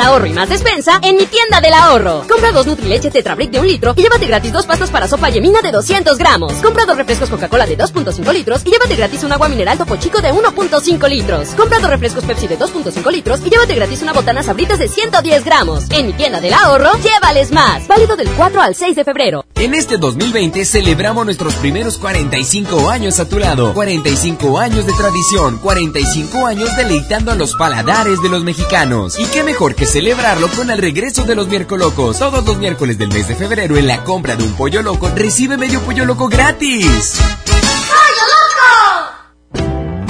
Ahorro y más despensa en mi tienda del ahorro. Compra dos Nutrileche Tetrabric de un litro y llévate gratis dos pastas para sopa yemina de 200 gramos. Compra dos refrescos Coca-Cola de 2.5 litros y llévate gratis un agua mineral Topo Chico de 1.5 litros. Compra dos refrescos Pepsi de 2.5 litros y llévate gratis una botana Sabritas de 110 gramos. En mi tienda del ahorro, llévales más. Válido del 4 al 6 de febrero. En este 2020 celebramos nuestros primeros 45 años a tu lado. 45 años de tradición, 45 años deleitando a los paladares de los mexicanos. Y qué mejor que celebrarlo con el regreso de los miércolocos. Todos los miércoles del mes de febrero en la compra de un pollo loco recibe medio pollo loco gratis.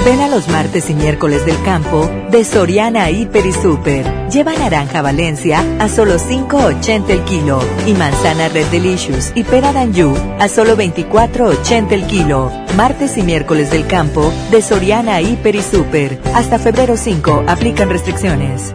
Ven a los martes y miércoles del campo de Soriana Hiper y Super. Lleva naranja Valencia a solo 5.80 el kilo y manzana Red Delicious y pera Danju a solo 24.80 el kilo. Martes y miércoles del campo de Soriana Hiper y Super. Hasta febrero 5 aplican restricciones.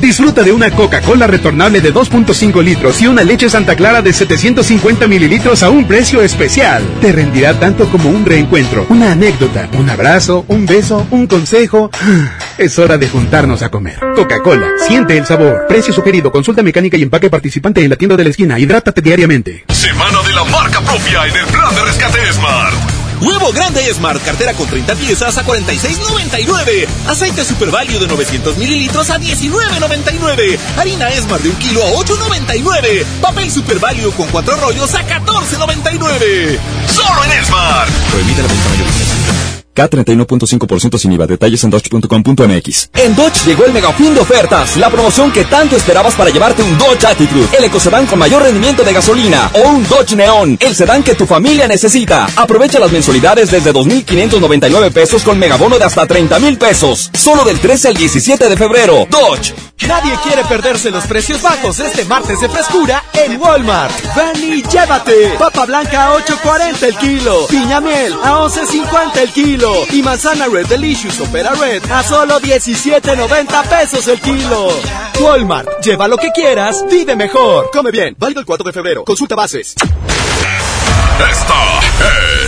Disfruta de una Coca-Cola retornable de 2.5 litros y una leche Santa Clara de 750 mililitros a un precio especial. Te rendirá tanto como un reencuentro, una anécdota, un abrazo, un beso, un consejo. Es hora de juntarnos a comer. Coca-Cola, siente el sabor. Precio sugerido, consulta mecánica y empaque participante en la tienda de la esquina. Hidrátate diariamente. Semana de la marca propia en el plan de rescate Smart. Huevo grande Smart, cartera con 30 piezas a 46.99. Aceite Super Value de 900 mililitros a 19.99. Harina Smart de un kilo a 8.99. Papel Super Value con cuatro rollos a 14.99. Solo en Smart. Prohibida la venta. K31.5% sin IVA. Detalles en dodge.com.mx. En Dodge llegó el mega fin de ofertas, la promoción que tanto esperabas para llevarte un Dodge Attitude, el ecocedán con mayor rendimiento de gasolina, o un Dodge Neon, el sedán que tu familia necesita. Aprovecha las mensualidades desde 2.599 pesos con megabono de hasta 30.000 pesos, solo del 13 al 17 de febrero. Dodge. Nadie quiere perderse los precios bajos este martes de frescura en Walmart. Ven y llévate. Papa blanca a 8.40 el kilo. Piña miel a 11.50 el kilo. Y manzana Red Delicious Opera Red a solo 17.90 pesos el kilo. Walmart. Lleva lo que quieras, vive mejor. Come bien. Válido el 4 de febrero. Consulta bases. Esta es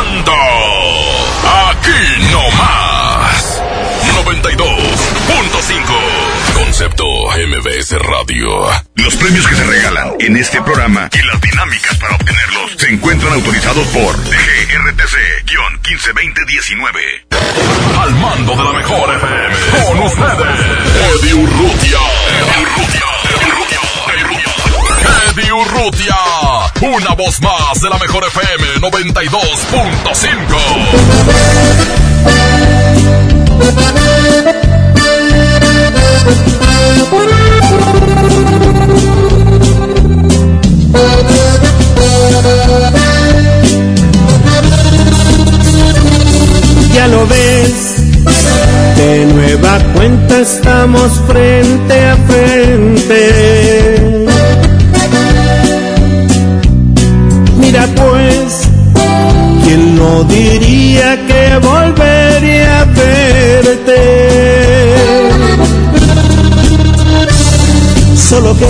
MBS Radio. Los premios que se regalan en este programa y las dinámicas para obtenerlos se encuentran autorizados por DGRTC-152019. Al mando de la mejor FM. Con ustedes. Eddie Urrutia. Eddie Urrutia. Eddie Urrutia. Una voz más de la mejor FM 92.5. Ya lo ves, de nueva cuenta estamos frente a frente. Mira pues, ¿quién no diría que volvería a verte? Solo que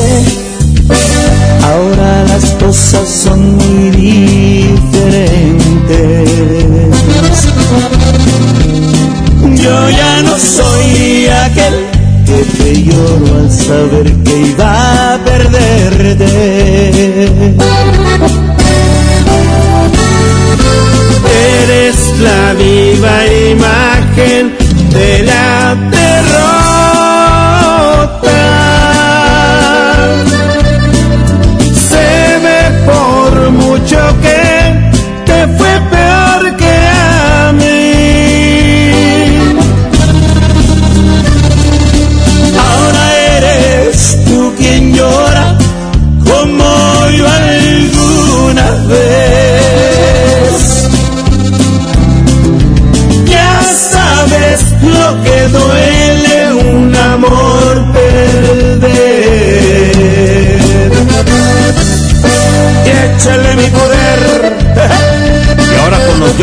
ahora las cosas son muy diferentes. Yo ya no soy aquel que te lloro al saber que iba a perderte. Eres la viva imagen de la derrota.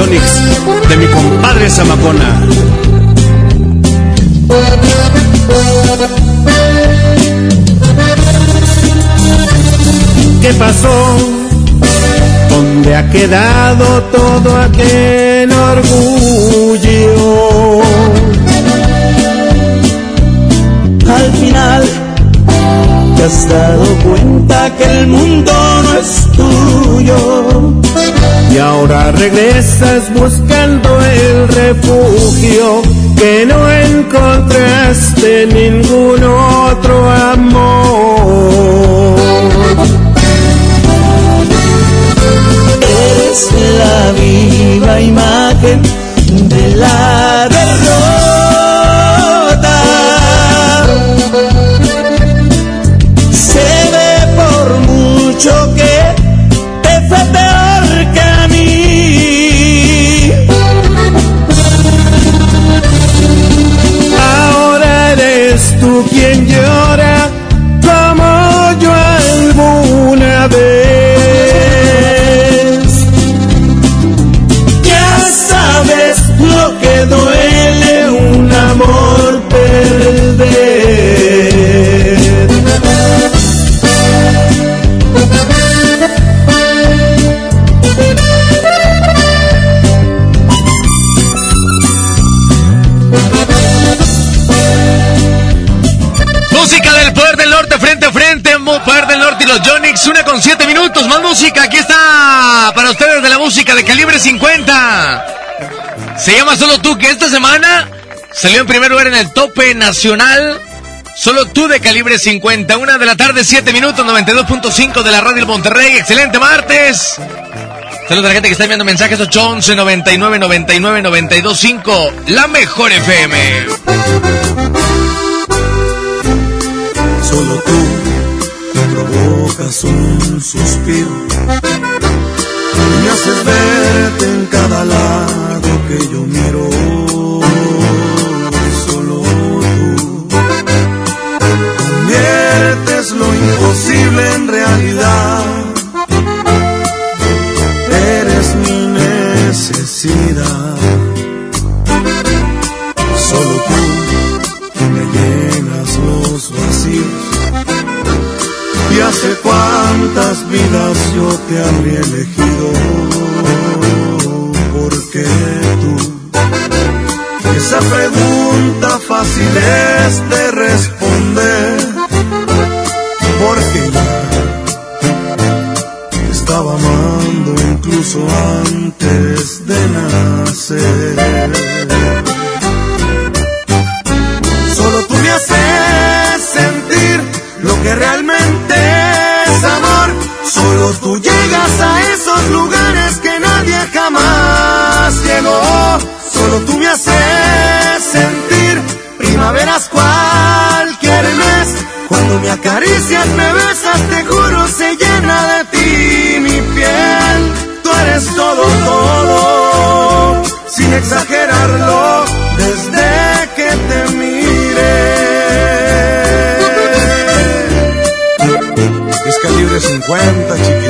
De mi compadre Zamacona. ¿Qué pasó? ¿Dónde ha quedado todo aquel orgullo? Al final te has dado cuenta que el mundo no es tuyo y ahora regresas buscando el refugio que no encontraste ningún otro amor. Eres la viva imagen de la música, aquí está para ustedes de la música de calibre 50. Se llama Solo Tú, que esta semana salió en primer lugar en el tope nacional. Solo tú de calibre 50, una de la tarde, 7 minutos, 92.5 de la radio Monterrey. Excelente martes. Saludos a la gente que está enviando mensajes 811 99 99 92 5. La mejor FM. Solo tú provocas un suspiro. Me haces verte en cada lado que yo miro. Solo tú conviertes lo imposible en realidad. Eres mi necesidad. Y hace cuántas vidas yo te habría elegido. Porque tú, esa pregunta fácil es de responder. Porque ya te estaba amando incluso antes de nacer. Tú me haces sentir primaveras cualquier mes. Cuando me acaricias, me besas, te juro, se llena de ti mi piel. Tú eres todo, todo, sin exagerarlo, desde que te miré. Es calibre 50, chiquitita.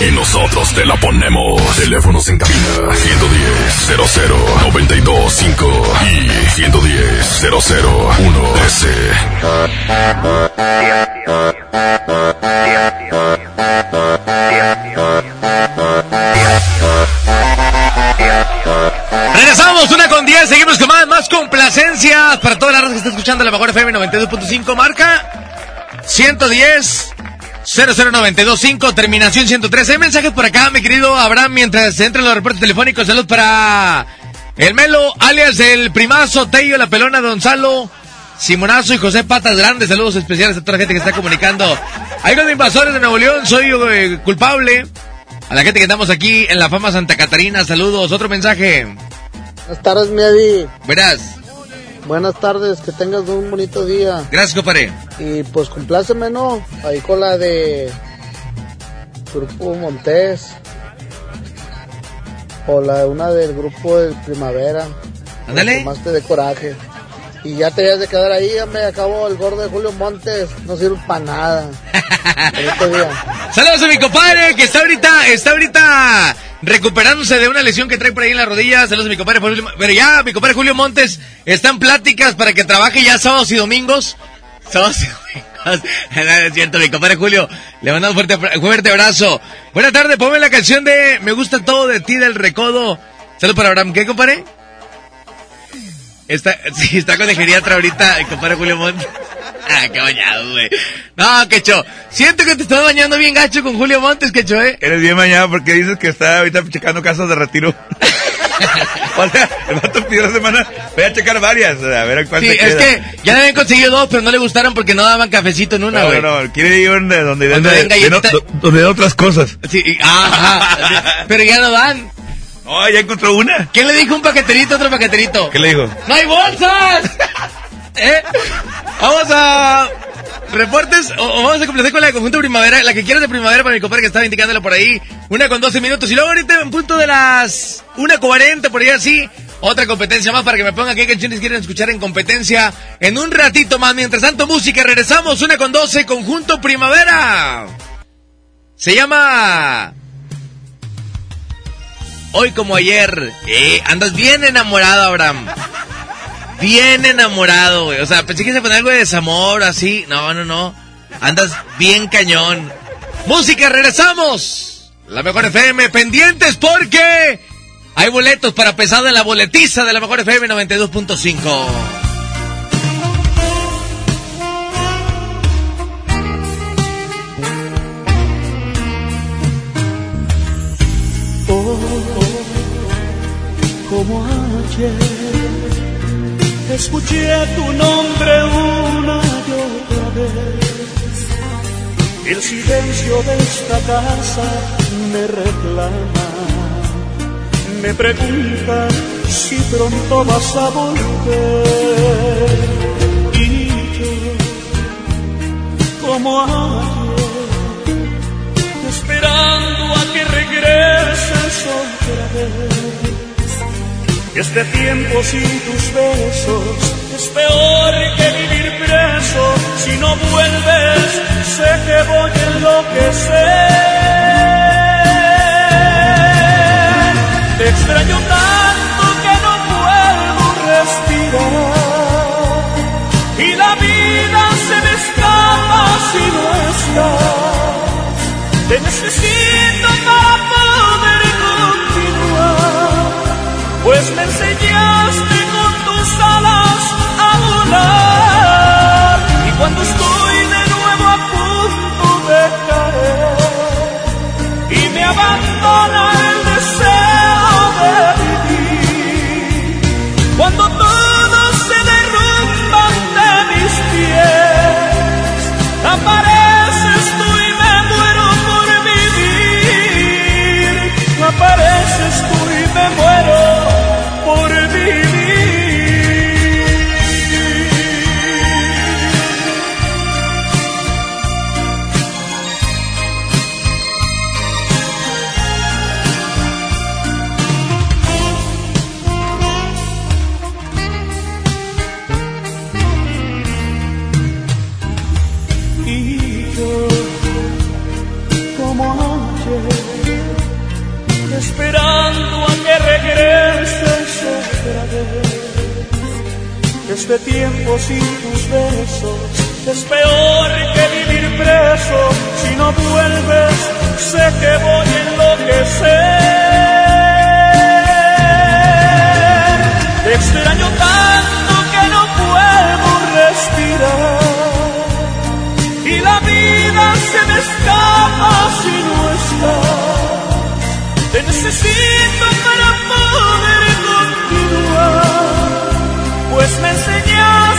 Y nosotros te la ponemos. Teléfonos en cabina. 110 00 925 y 110 001 Regresamos, una con 10, seguimos con más, más complacencias para toda la raza que está escuchando la mejor FM 92.5, marca 110 00925, terminación 113. Hay mensajes por acá, mi querido Abraham, mientras entran los reportes telefónicos. Salud para el Melo, alias el Primazo, Tello, la Pelona, Gonzalo, Simonazo y José Patas Grandes. Saludos especiales a toda la gente que está comunicando. Hay los invasores de Nuevo León, soy eh, culpable. A la gente que estamos aquí en la fama Santa Catarina, saludos. Otro mensaje. Buenas tardes, mi Eddie. Verás. Buenas tardes, que tengas un bonito día. Gracias, compadre. Y pues compláceme, ¿no? Ahí con la de Grupo Montés. O la una del grupo del Primavera. Ándale. Más te de coraje. Y ya te debes de quedar ahí, ya me acabó el gordo de Julio Montes. No sirve para nada. Saludos a mi compadre que está ahorita, está ahorita recuperándose de una lesión que trae por ahí en la rodilla. Saludos a mi compadre pero ya mi compadre Julio Montes está en pláticas para que trabaje ya sábados y domingos. Sábados y domingos. Es cierto, mi compadre Julio. Le mandamos fuerte, fuerte abrazo. Buenas tardes, ponme la canción de Me gusta todo de ti del recodo. Saludos para Abraham. ¿Qué, compadre? Está, sí, está con el geriatra ahorita, el compadre Julio Montes. Ah, qué bañado, güey. No, quecho. Siento que te estás bañando bien gacho con Julio Montes, quecho, eh. Eres bien mañana porque dices que está ahorita checando casas de retiro. o sea, el vato pidió la semana, voy a checar varias, a ver cuál Sí, te es queda. que ya le habían conseguido dos, pero no le gustaron porque no daban cafecito en una, No, güey. no, no, quiere ir donde, donde, Donde de- galletita. de no- donde otras cosas. Sí, y- ajá, pero ya no dan. No, ya encontró una. ¿Quién le dijo un paqueterito a otro paqueterito? ¿Qué le dijo? ¡No hay bolsas! ¿Eh? Vamos a... Reportes, o, o vamos a complacer con la de conjunto primavera, la que quieras de primavera para mi compadre que estaba indicándolo por ahí. Una con 12 minutos. Y luego ahorita en punto de las 1.40, por ahí así. Otra competencia más para que me pongan qué canciones quieren escuchar en competencia en un ratito más. Mientras tanto, música, regresamos. Una con 12, conjunto primavera. Se llama... Hoy como ayer. Eh, andas bien enamorado, Abraham. Bien enamorado, güey. O sea, pensé que se ponía algo de desamor, así. No, no, no. Andas bien cañón. Música, regresamos. La mejor FM, pendientes porque hay boletos para pesado en la boletiza de la mejor FM 92.5. como ayer escuché tu nombre una y otra vez. El silencio de esta casa me reclama, me pregunta si pronto vas a volver. Y yo, como ayer, esperando a que regreses otra vez. Este tiempo sin tus besos es peor que vivir preso. Si no vuelves, sé que voy a enloquecer. Te extraño tanto que no puedo respirar. Y la vida se me escapa si no estás. Te necesito enseñaste con tus alas a volar. Y cuando estoy Este tiempo sin tus besos es peor que vivir preso. Si no vuelves, sé que voy a enloquecer. Te extraño tanto que no puedo respirar. Y la vida se me escapa si no estás. Te necesito para pues me enseñaste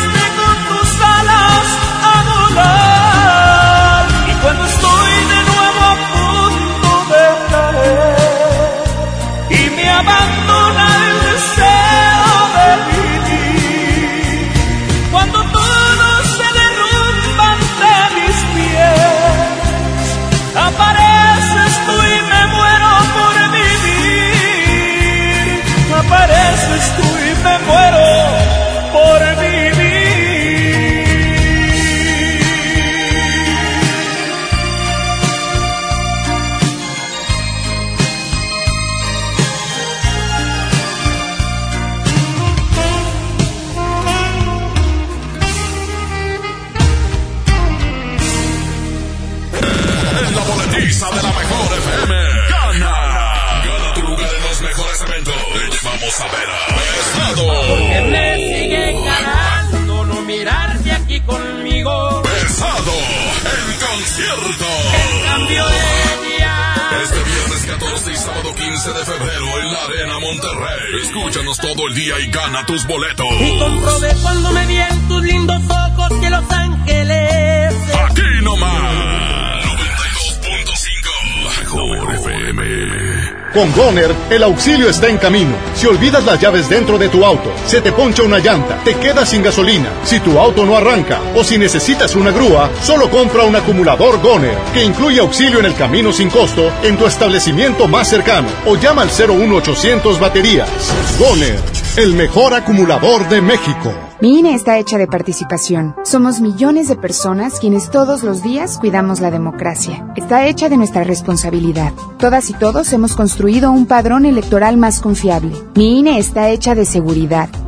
15 de febrero en la Arena Monterrey. Escúchanos todo el día y gana tus boletos. Y comprobé cuando me vi en tus lindos ojos que Los Ángeles. Aquí nomás. 92.5. Mejor FM. Con Goner, el auxilio está en camino. Si olvidas las llaves dentro de tu auto, se te poncha una llanta, te quedas sin gasolina, si tu auto no arranca o si necesitas una grúa, solo compra un acumulador Goner, que incluye auxilio en el camino sin costo en tu establecimiento más cercano o llama al 01800 baterías. Goner, el mejor acumulador de México. Mi INE está hecha de participación. Somos millones de personas quienes todos los días cuidamos la democracia. Está hecha de nuestra responsabilidad. Todas y todos hemos construido un padrón electoral más confiable. Mi INE está hecha de seguridad.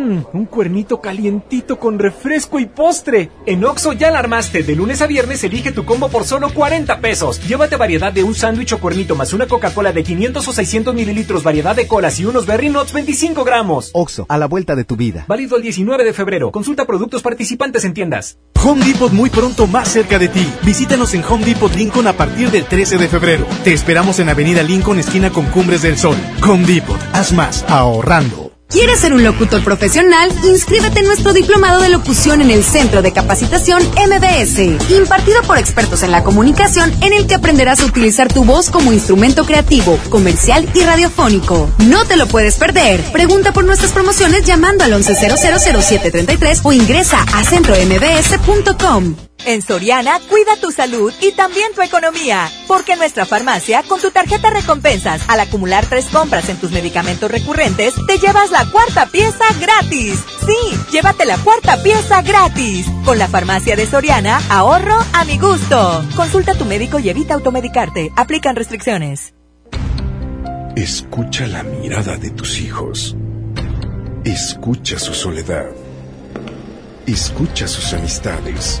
Mmm, un cuernito calientito con refresco y postre. En Oxo ya la armaste. De lunes a viernes elige tu combo por solo 40 pesos. Llévate variedad de un sándwich o cuernito más una Coca-Cola de 500 o 600 mililitros, variedad de colas y unos Berry Nuts 25 gramos. Oxo, a la vuelta de tu vida. Válido el 19 de febrero. Consulta productos participantes en tiendas. Home Depot muy pronto más cerca de ti. Visítanos en Home Depot Lincoln a partir del 13 de febrero. Te esperamos en Avenida Lincoln, esquina con Cumbres del Sol. Home Depot, haz más, ahorrando. ¿Quieres ser un locutor profesional? Inscríbete en nuestro diplomado de locución en el Centro de Capacitación MBS, impartido por expertos en la comunicación, en el que aprenderás a utilizar tu voz como instrumento creativo, comercial y radiofónico. No te lo puedes perder. Pregunta por nuestras promociones llamando al 11000733 o ingresa a centrombs.com. En Soriana, cuida tu salud y también tu economía. Porque en nuestra farmacia, con tu tarjeta recompensas, al acumular tres compras en tus medicamentos recurrentes, te llevas la cuarta pieza gratis. Sí, llévate la cuarta pieza gratis. Con la farmacia de Soriana, ahorro a mi gusto. Consulta a tu médico y evita automedicarte. Aplican restricciones. Escucha la mirada de tus hijos. Escucha su soledad. Escucha sus amistades.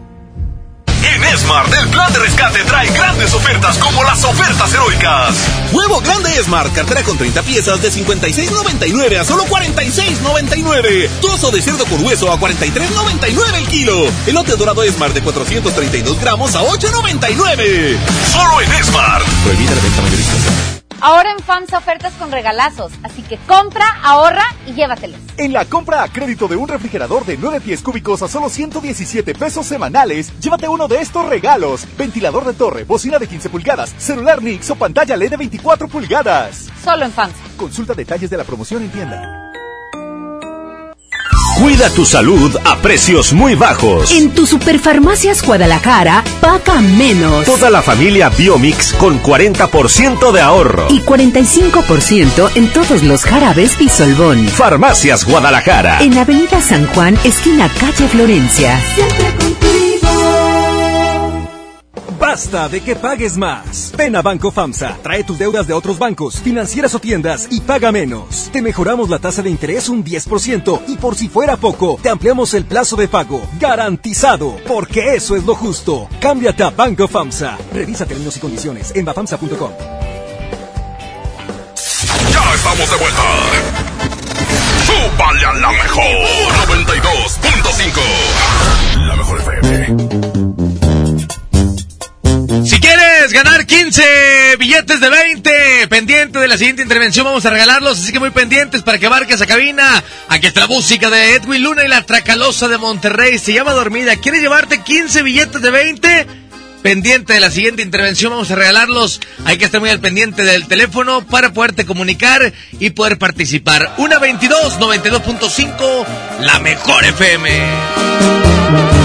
En Smart, el plan de rescate trae grandes ofertas como las ofertas heroicas. Huevo grande Smart, cartera con 30 piezas de 56.99 a solo 46.99. Trozo de cerdo con hueso a 43.99 el kilo. Elote dorado Smart de 432 gramos a 8.99. Solo en Smart. Prohibida la venta mayorista. Ahora en FAMSA ofertas con regalazos, así que compra, ahorra y llévatelos. En la compra a crédito de un refrigerador de 9 pies cúbicos a solo 117 pesos semanales, llévate uno de estos regalos. Ventilador de torre, bocina de 15 pulgadas, celular Nix o pantalla LED de 24 pulgadas. Solo en FAMSA. Consulta detalles de la promoción en tienda. Cuida tu salud a precios muy bajos. En tu Superfarmacias Guadalajara, paga menos. Toda la familia Biomix con 40% de ahorro. Y 45% en todos los jarabes Bisolbón. Farmacias Guadalajara. En Avenida San Juan, esquina calle Florencia. Siempre Basta de que pagues más. Ven a Banco FAMSA, trae tus deudas de otros bancos, financieras o tiendas y paga menos. Te mejoramos la tasa de interés un 10% y por si fuera poco, te ampliamos el plazo de pago. Garantizado, porque eso es lo justo. Cámbiate a Banco FAMSA. Revisa términos y condiciones en bafamsa.com. Ya estamos de vuelta. ¡Súbale a la mejor! 92.5. La mejor FM. Si quieres ganar 15 billetes de 20, pendiente de la siguiente intervención, vamos a regalarlos, así que muy pendientes para que marques a cabina. Aquí está la música de Edwin Luna y la Tracalosa de Monterrey, se llama Dormida. ¿Quieres llevarte 15 billetes de 20? Pendiente de la siguiente intervención, vamos a regalarlos. Hay que estar muy al pendiente del teléfono para poderte comunicar y poder participar. Una 22 92.5, la mejor FM.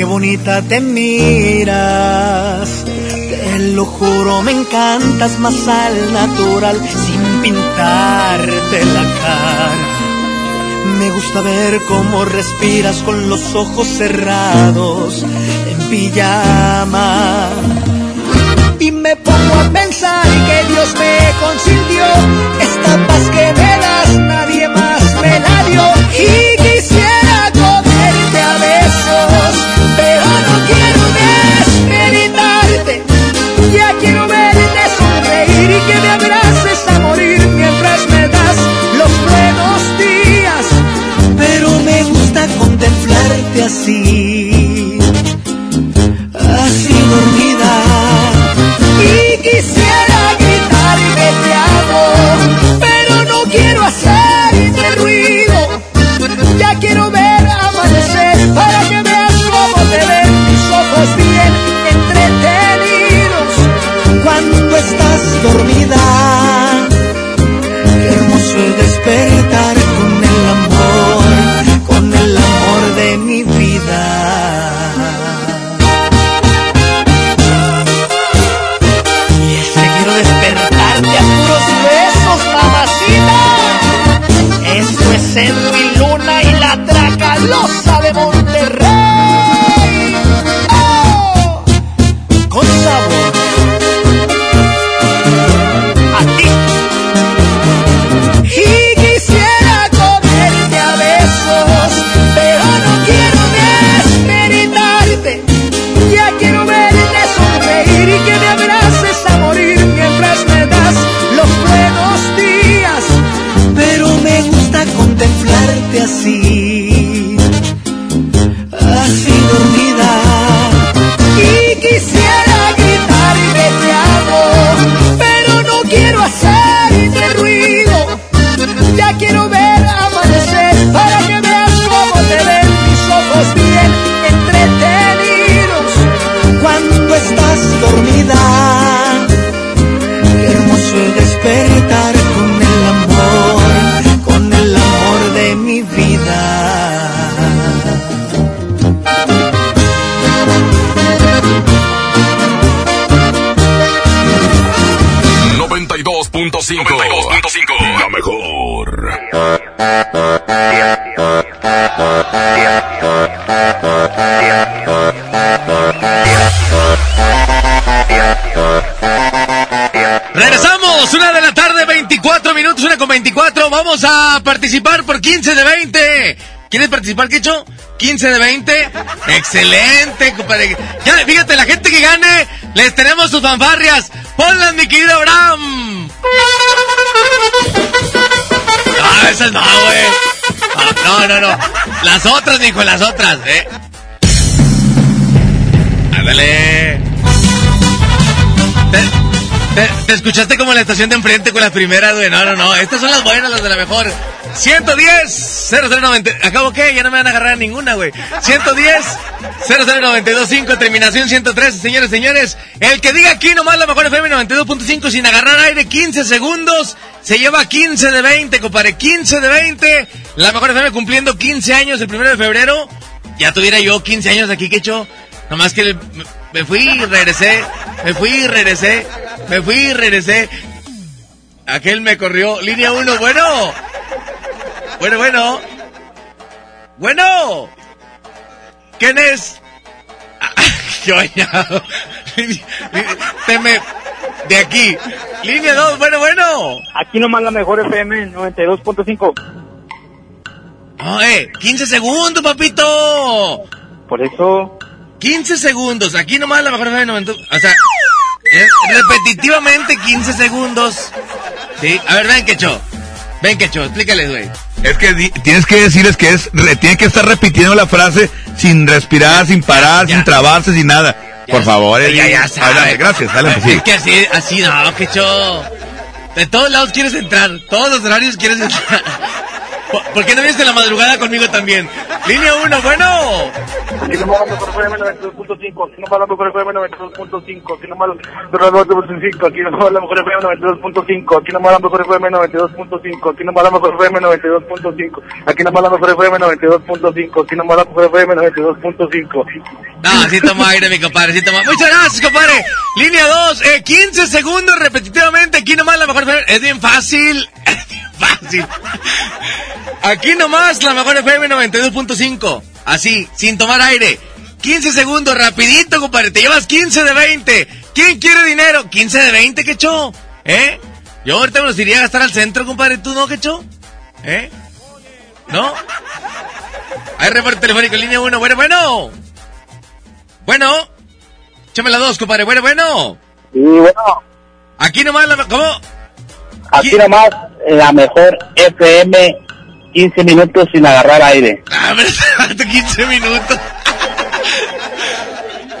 Qué bonita te miras, te lo juro, me encantas más al natural, sin pintarte la cara. Me gusta ver cómo respiras con los ojos cerrados en pijama. Y me pongo a pensar que Dios me consintió esta paz que me das, nadie más me la dio. Y quisiera así, los Regresamos, una de la tarde, 24 minutos, una con 24. Vamos a participar por 15 de 20. ¿Quieres participar, Quecho? 15 de 20. Excelente, compadre. Ya, fíjate, la gente que gane, les tenemos sus fanfarrias. Ponlas, mi querido Abraham. Esas no, güey. No, no, no. Las otras, mijo, las otras, eh. Ándale. Te, te- te escuchaste como la estación de enfrente con las primeras, güey. No, no, no. Estas son las buenas, las de la mejor. 110 0090. ¿Acabo qué? Ya no me van a agarrar ninguna, güey. 110 00925, terminación 103. Señores, señores, el que diga aquí nomás la mejor FM 92.5 sin agarrar aire 15 segundos, se lleva 15 de 20, compadre. 15 de 20. La mejor FM cumpliendo 15 años el primero de febrero. Ya tuviera yo 15 años aquí, que hecho. Nomás que me- fui y regresé. Me fui y regresé. Me fui y regresé. Aquel me corrió. Línea 1, bueno. Bueno, bueno. Bueno. ¿Quién es? Ah, Yo ya. Teme. De aquí. Línea 2, bueno, bueno. Aquí nomás la mejor FM 92.5. No, eh, 15 segundos, papito. Por eso. 15 segundos. Aquí nomás la mejor FM 90. O sea, es repetitivamente 15 segundos. Sí, a ver, ven, Quecho. Ven, Quecho, explícales, güey. Es que tienes que decirles que es, re- tiene que estar repitiendo la frase sin respirar, sin parar, sin trabarse, sin nada. Por favor, Ya, ya sabe. Adelante, gracias, adelante, sí. Es que así, así no, Quecho. De todos lados quieres entrar. Todos los horarios quieres entrar. ¿Por, por qué no vienes en la madrugada conmigo también? Línea 1, bueno. Aquí nomás la mejor FM 92.5. Aquí nomás la mejor FM 92.5. Aquí nomás la mejor FM 92.5. Aquí nomás la mejor FM 92.5. Aquí nomás la mejor FM 92.5. Aquí nomás la mejor FM 92.5. Aquí nomás la mejor FM 92.5. Aquí nomás la mejor FM 92.5. No, sí toma aire, mi compadre, sí toma. Muchas gracias, compadre. Línea 2, eh, 15 segundos repetitivamente. Aquí nomás la mejor. Es bien fácil. Fácil. Aquí nomás la mejor FM 92.5. Así, sin tomar aire. 15 segundos, rapidito, compadre. Te llevas 15 de 20. ¿Quién quiere dinero? 15 de 20, que cho. ¿Eh? Yo ahorita me los iría a gastar al centro, compadre. ¿Tú no, que cho? ¿Eh? ¿No? Hay reporte telefónico en línea 1. Bueno, bueno. Bueno. Échame la 2, compadre. Bueno, bueno. Sí, bueno. Aquí nomás la... ¿Cómo? Aquí nomás la mejor FM 15 minutos sin agarrar aire. Ah, me 15 minutos.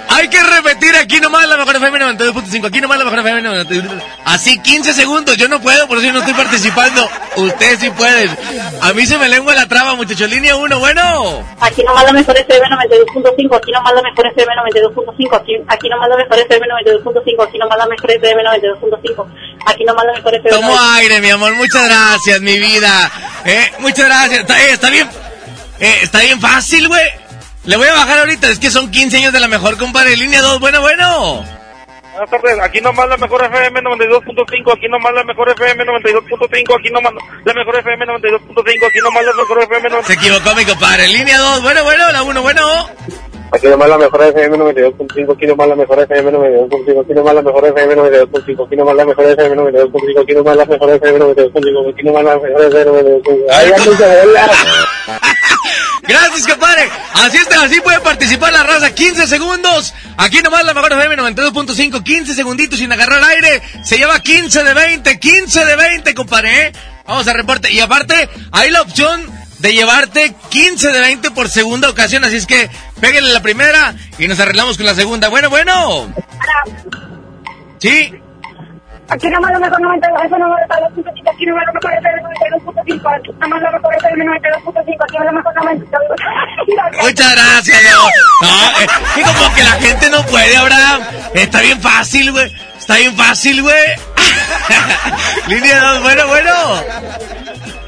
Hay que repetir aquí nomás la mejor FM 92.5. Aquí nomás la mejor FM 92.5. Así 15 segundos. Yo no puedo, por eso yo no estoy participando. Ustedes sí pueden. A mí se me lengua la traba, muchachos. Línea 1, bueno. Aquí nomás la mejor FM 92.5. Aquí nomás la mejor FM 92.5. Aquí, aquí nomás la mejor FM 92.5. Aquí nomás la mejor FM 92.5. Aquí nomás la mejor FM. Tomo aire, mi amor. Muchas gracias, mi vida. Eh, muchas gracias. Está, eh, está bien. Eh, está bien fácil, güey. Le voy a bajar ahorita, es que son 15 años de la mejor, compadre. Línea 2, bueno, bueno. Buenas tardes, aquí nomás la mejor FM 92.5, aquí nomás la mejor FM 92.5, aquí nomás la mejor FM 92.5, aquí nomás la mejor FM 92.5. Se equivocó mi compadre. Línea 2, bueno, bueno, la 1, bueno. Aquí nomás la mejor FM 92.5, aquí nomás la mejor FM 92.5, aquí nomás la mejor FM 92.5, aquí nomás la mejor FM 92.5, aquí nomás la mejor FM 92.5, aquí nomás la mejor FM 92.5. ¡Ay, ya no se! Gracias, compadre. Así está, así puede participar la raza. 15 segundos. Aquí nomás la mejor FM 92.5. 15 segunditos sin agarrar aire. Se lleva 15 de 20. 15 de 20, compadre. ¿eh? Vamos a reporte. Y aparte, hay la opción de llevarte 15 de 20 por segunda ocasión. Así es que péguenle la primera y nos arreglamos con la segunda. Bueno, bueno. Sí. Aquí nomás la mejor 92, eso no me está los 5, aquí nomás la mejor FM 92.5, aquí nomás la mejor FM 92.5, aquí la mejor 92. Muchas gracias, yo. No, eh, que como que la gente no puede, Abraham. Está bien fácil, güey. Está bien fácil, güey. Línea 2, bueno, bueno.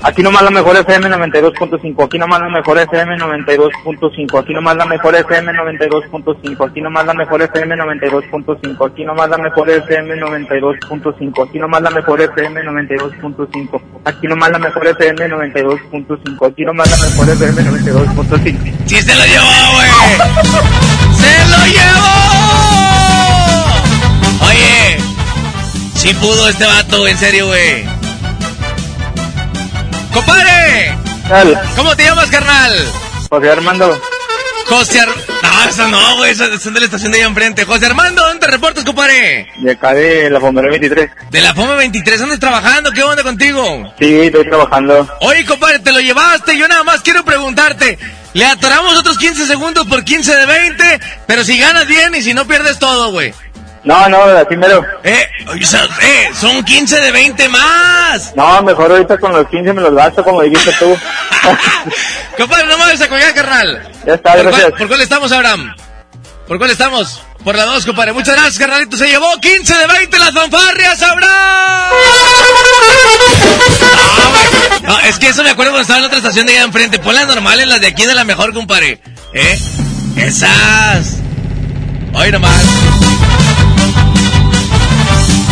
Aquí nomás la mejor FM 92.5, aquí nomás la mejor FM 92.5, aquí nomás la mejor FM 92.5, aquí nomás la mejor FM 92.5, aquí nomás la mejor FM 92.5, aquí nomás la mejor FM 92.5, aquí nomás la mejor FM 92.5, aquí nomás la mejor FM 92.5. ¡Sí se lo llevó, güey! ¡Se lo llevó! Oye, sí pudo este vato, en serio, güey. ¡Compadre! ¿Cómo te llamas, carnal? José Armando. José Ar... No, eso no, güey, eso son de la estación de ahí enfrente. José Armando, ¿dónde te reportas, compadre? De acá de la Fomera 23. De la FOME 23, ¿dónde estás trabajando? ¿Qué onda contigo? Sí, estoy trabajando. Oye, compadre, te lo llevaste. Yo nada más quiero preguntarte. Le atoramos otros 15 segundos por 15 de 20, pero si ganas bien y si no pierdes todo, güey. No, no, así mero. Eh, eh, son 15 de 20 más. No, mejor ahorita con los 15 me los gasto como dijiste tú. compadre, no me vayas a colgar, carnal. Ya está, ¿Por gracias. cuál, ¿Por cuál estamos, Abraham? ¿Por cuál estamos? Por la 2, compadre. Muchas gracias, carnalito. Se llevó 15 de 20 las fanfarrias, Abraham. No, es que eso me acuerdo cuando estaba en otra estación de allá enfrente. Pon las normales, las de aquí de la mejor, compadre. ¿Eh? Esas. Hoy nomás.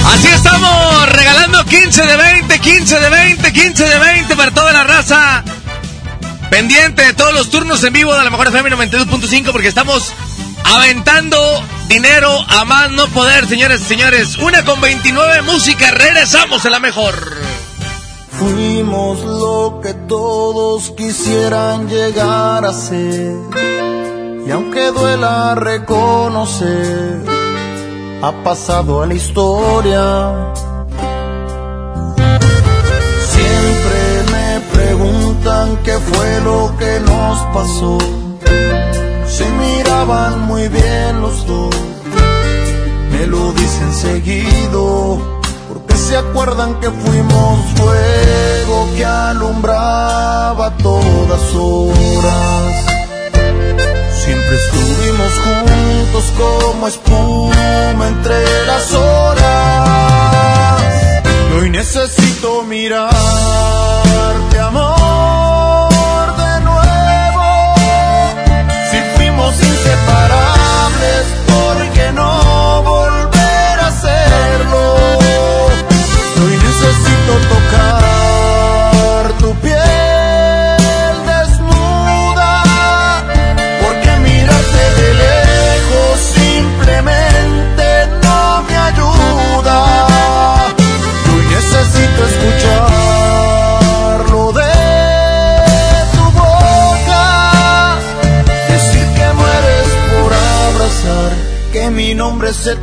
Así estamos, regalando 15 de 20, 15 de 20, 15 de 20 para toda la raza. Pendiente de todos los turnos en vivo de la mejor FM 92.5 porque estamos aventando dinero a más no poder, señores y señores. Una con 29 música, regresamos a la mejor. Fuimos lo que todos quisieran llegar a ser. Y aunque duela reconocer, ha pasado a la historia. Siempre me preguntan qué fue lo que nos pasó. Se miraban muy bien los dos, me lo dicen seguido porque se acuerdan que fuimos fuego que alumbraba todas horas. Siempre estuvimos juntos como espuma entre las horas. Y hoy necesito mirarte, amor, de nuevo. Si fuimos inseparables, ¿por qué no volver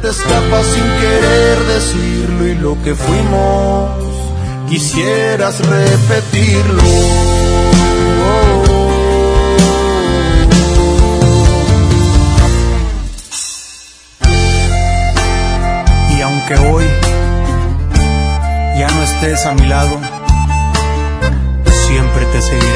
te escapa sin querer decirlo y lo que fuimos quisieras repetirlo. Y aunque hoy ya no estés a mi lado, siempre te seguiré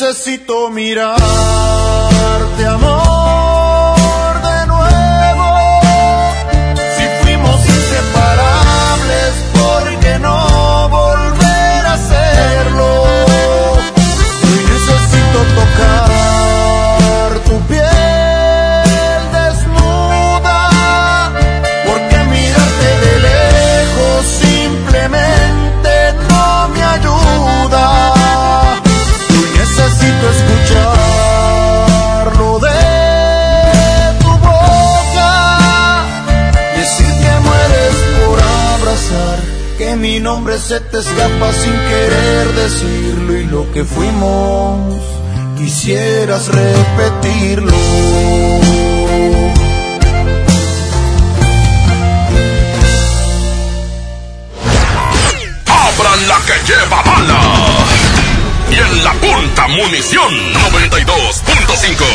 necesito mirarte, amor, nombre se te escapa sin querer decirlo y lo que fuimos quisieras repetirlo. Abran la que lleva bala. Y en la punta munición 92.5.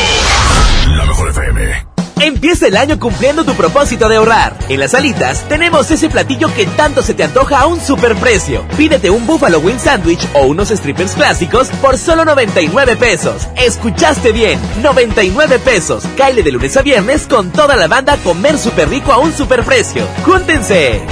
La mejor FM. Empieza el año cumpliendo tu propósito de ahorrar. En las alitas tenemos ese platillo que tanto se te antoja a un superprecio. Pídete un Buffalo Wing Sandwich o unos strippers clásicos por solo 99 pesos. Escuchaste bien, 99 pesos. Caile de lunes a viernes con toda la banda a comer súper rico a un superprecio. ¡Júntense!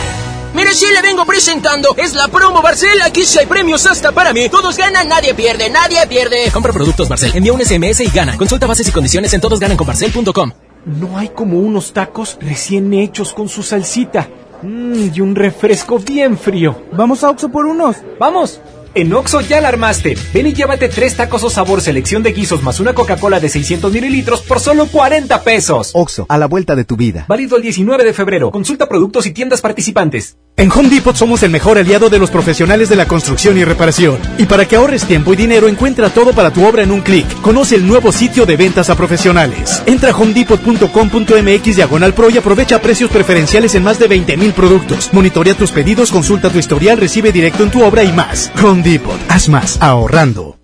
Mire, si le vengo presentando, es la promo Barcel, aquí sí hay premios hasta para mí. Todos ganan, nadie pierde, nadie pierde. Compra productos Barcel, envía un SMS y gana. Consulta bases y condiciones en todosgananconbarcel.com. No hay como unos tacos recién hechos con su salsita. Mmm, y un refresco bien frío. Vamos a Oxo por unos. ¡Vamos! En Oxo ya la armaste. Ven y llévate tres tacos o sabor selección de guisos más una Coca-Cola de 600 mililitros por solo 40 pesos. Oxo, a la vuelta de tu vida. Válido el 19 de febrero. Consulta productos y tiendas participantes. En Home Depot somos el mejor aliado de los profesionales de la construcción y reparación. Y para que ahorres tiempo y dinero, encuentra todo para tu obra en un clic. Conoce el nuevo sitio de ventas a profesionales. Entra a homedepot.com.mx diagonal pro y aprovecha precios preferenciales en más de 20 mil productos. Monitorea tus pedidos, consulta tu historial, recibe directo en tu obra y más. Home Depot. Haz más ahorrando.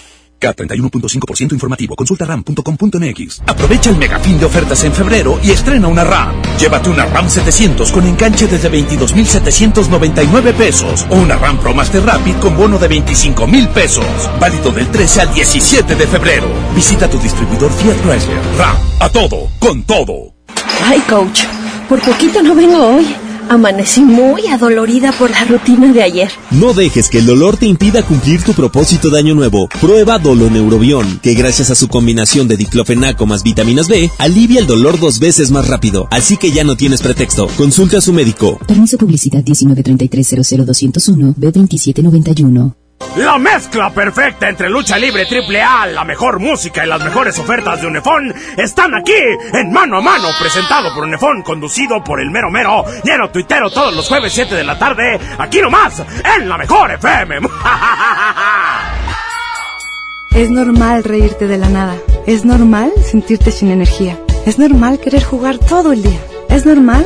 K31.5% informativo. Consulta ram.com.mx. Aprovecha el megafín de ofertas en febrero y estrena una RAM. Llévate una RAM 700 con enganche desde 22.799 pesos o una RAM Pro Master Rapid con bono de 25.000 pesos. Válido del 13 al 17 de febrero. Visita tu distribuidor Fiat Chrysler. RAM. A todo. Con todo. Ay, coach. Por poquito no vengo hoy. Amanecí muy adolorida por la rutina de ayer. No dejes que el dolor te impida cumplir tu propósito de año nuevo. Prueba Doloneurobión, que gracias a su combinación de diclofenaco más vitaminas B, alivia el dolor dos veces más rápido. Así que ya no tienes pretexto. Consulta a su médico. Permiso publicidad 193300201 B2791. La mezcla perfecta entre lucha libre triple A, la mejor música y las mejores ofertas de Unefón están aquí en Mano a Mano, presentado por Unefón, conducido por el mero mero, lleno tuitero todos los jueves 7 de la tarde, aquí nomás, en la mejor FM. Es normal reírte de la nada, es normal sentirte sin energía, es normal querer jugar todo el día, es normal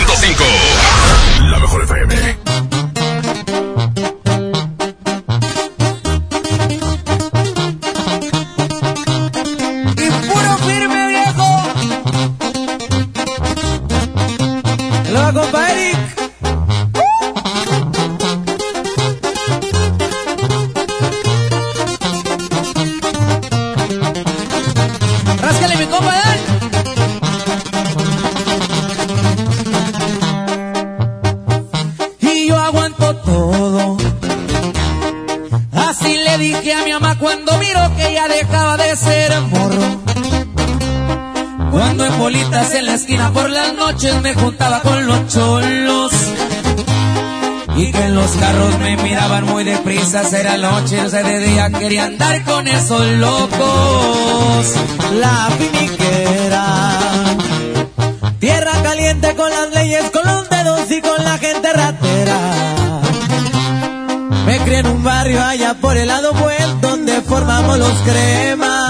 92.5. La mejor FM. Ser morro. Cuando en bolitas en la esquina por las noches me juntaba con los cholos. Y que en los carros me miraban muy deprisa, era noche, o sea, de día quería andar con esos locos. La finiquera. Tierra caliente con las leyes, con los dedos y con la gente ratera. Me crié en un barrio allá por el lado buen donde formamos los cremas.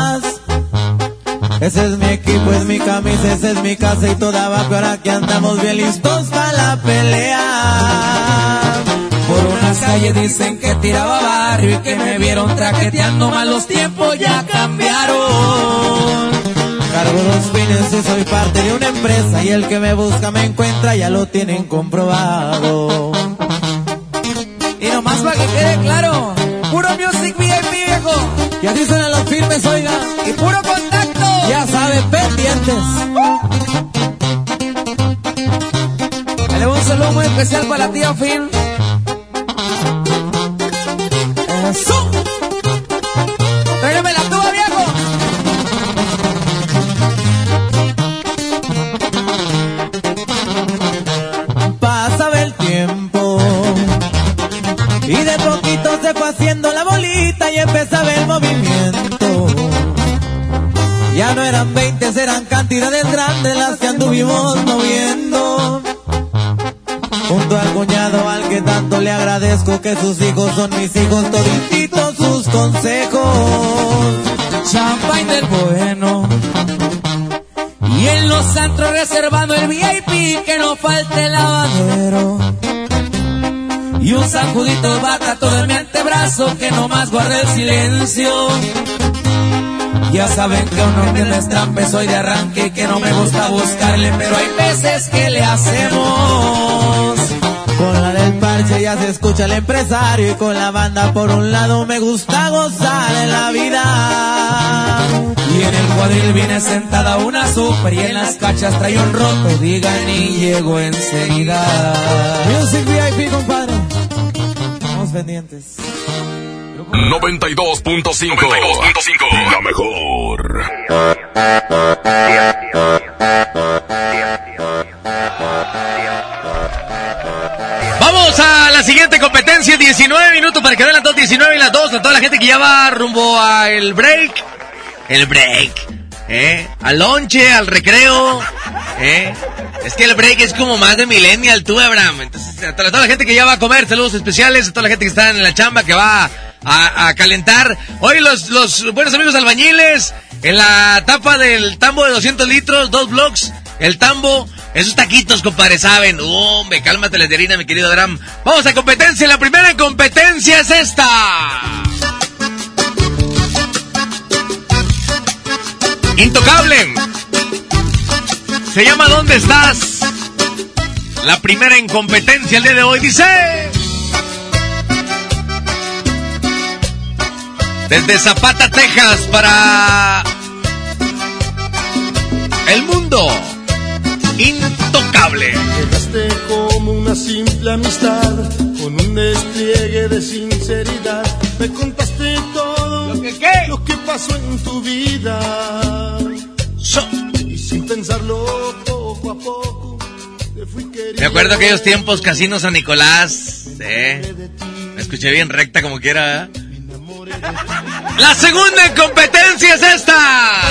Ese es mi equipo, es mi camisa, esa es mi casa y toda abajo. Ahora que andamos bien listos para la pelea. Por unas calles dicen que tiraba barrio y que me vieron traqueteando mal los tiempos ya cambiaron. Cargo dos fines y soy parte de una empresa y el que me busca me encuentra, ya lo tienen comprobado. Y nomás para que quede claro, puro music VIP viejo. Y así suenan los firmes, oiga. Y puro contacto. Pendientes. Le un saludo muy especial para la tía Phil. Cantidades grandes las que anduvimos moviendo. Junto al cuñado al que tanto le agradezco que sus hijos son mis hijos, todititos sus consejos. Champagne del bueno. Y en los antros reservando el VIP que no falte el lavadero. Y un sacudito de bata todo en mi antebrazo que no más guarde el silencio. Ya saben que uno que no soy de arranque y que no me gusta buscarle, pero hay veces que le hacemos. Con la del parche ya se escucha el empresario y con la banda por un lado me gusta gozar en la vida. Y en el cuadril viene sentada una super y en las cachas trae un roto, digan y llego enseguida. Music VIP, compadre. Estamos pendientes. 92.5. La mejor. Vamos a la siguiente competencia, 19 minutos para que vean las 2, 19 y las 2, a toda la gente que ya va rumbo al break. El break, ¿eh? Al lonche, al recreo, ¿eh? Es que el break es como más de millennial, tú, Abraham. Entonces, a toda la gente que ya va a comer, saludos especiales, a toda la gente que está en la chamba, que va a, a calentar. Hoy los, los buenos amigos albañiles, en la tapa del tambo de 200 litros, dos blocks, el tambo, esos taquitos, compadre, saben. Hombre, cálmate, Lederina, mi querido Abraham. Vamos a competencia, la primera competencia es esta. Intocable. Se llama ¿Dónde estás? La primera en competencia el día de hoy dice... Desde Zapata, Texas, para el mundo intocable. Llegaste como una simple amistad, con un despliegue de sinceridad. Me contaste todo lo que, pasó en tu vida. Y sin pensarlo poco a poco, Me acuerdo aquellos tiempos Casino San Nicolás. ¿eh? Me escuché bien recta como quiera. ¿eh? La segunda en competencia es esta.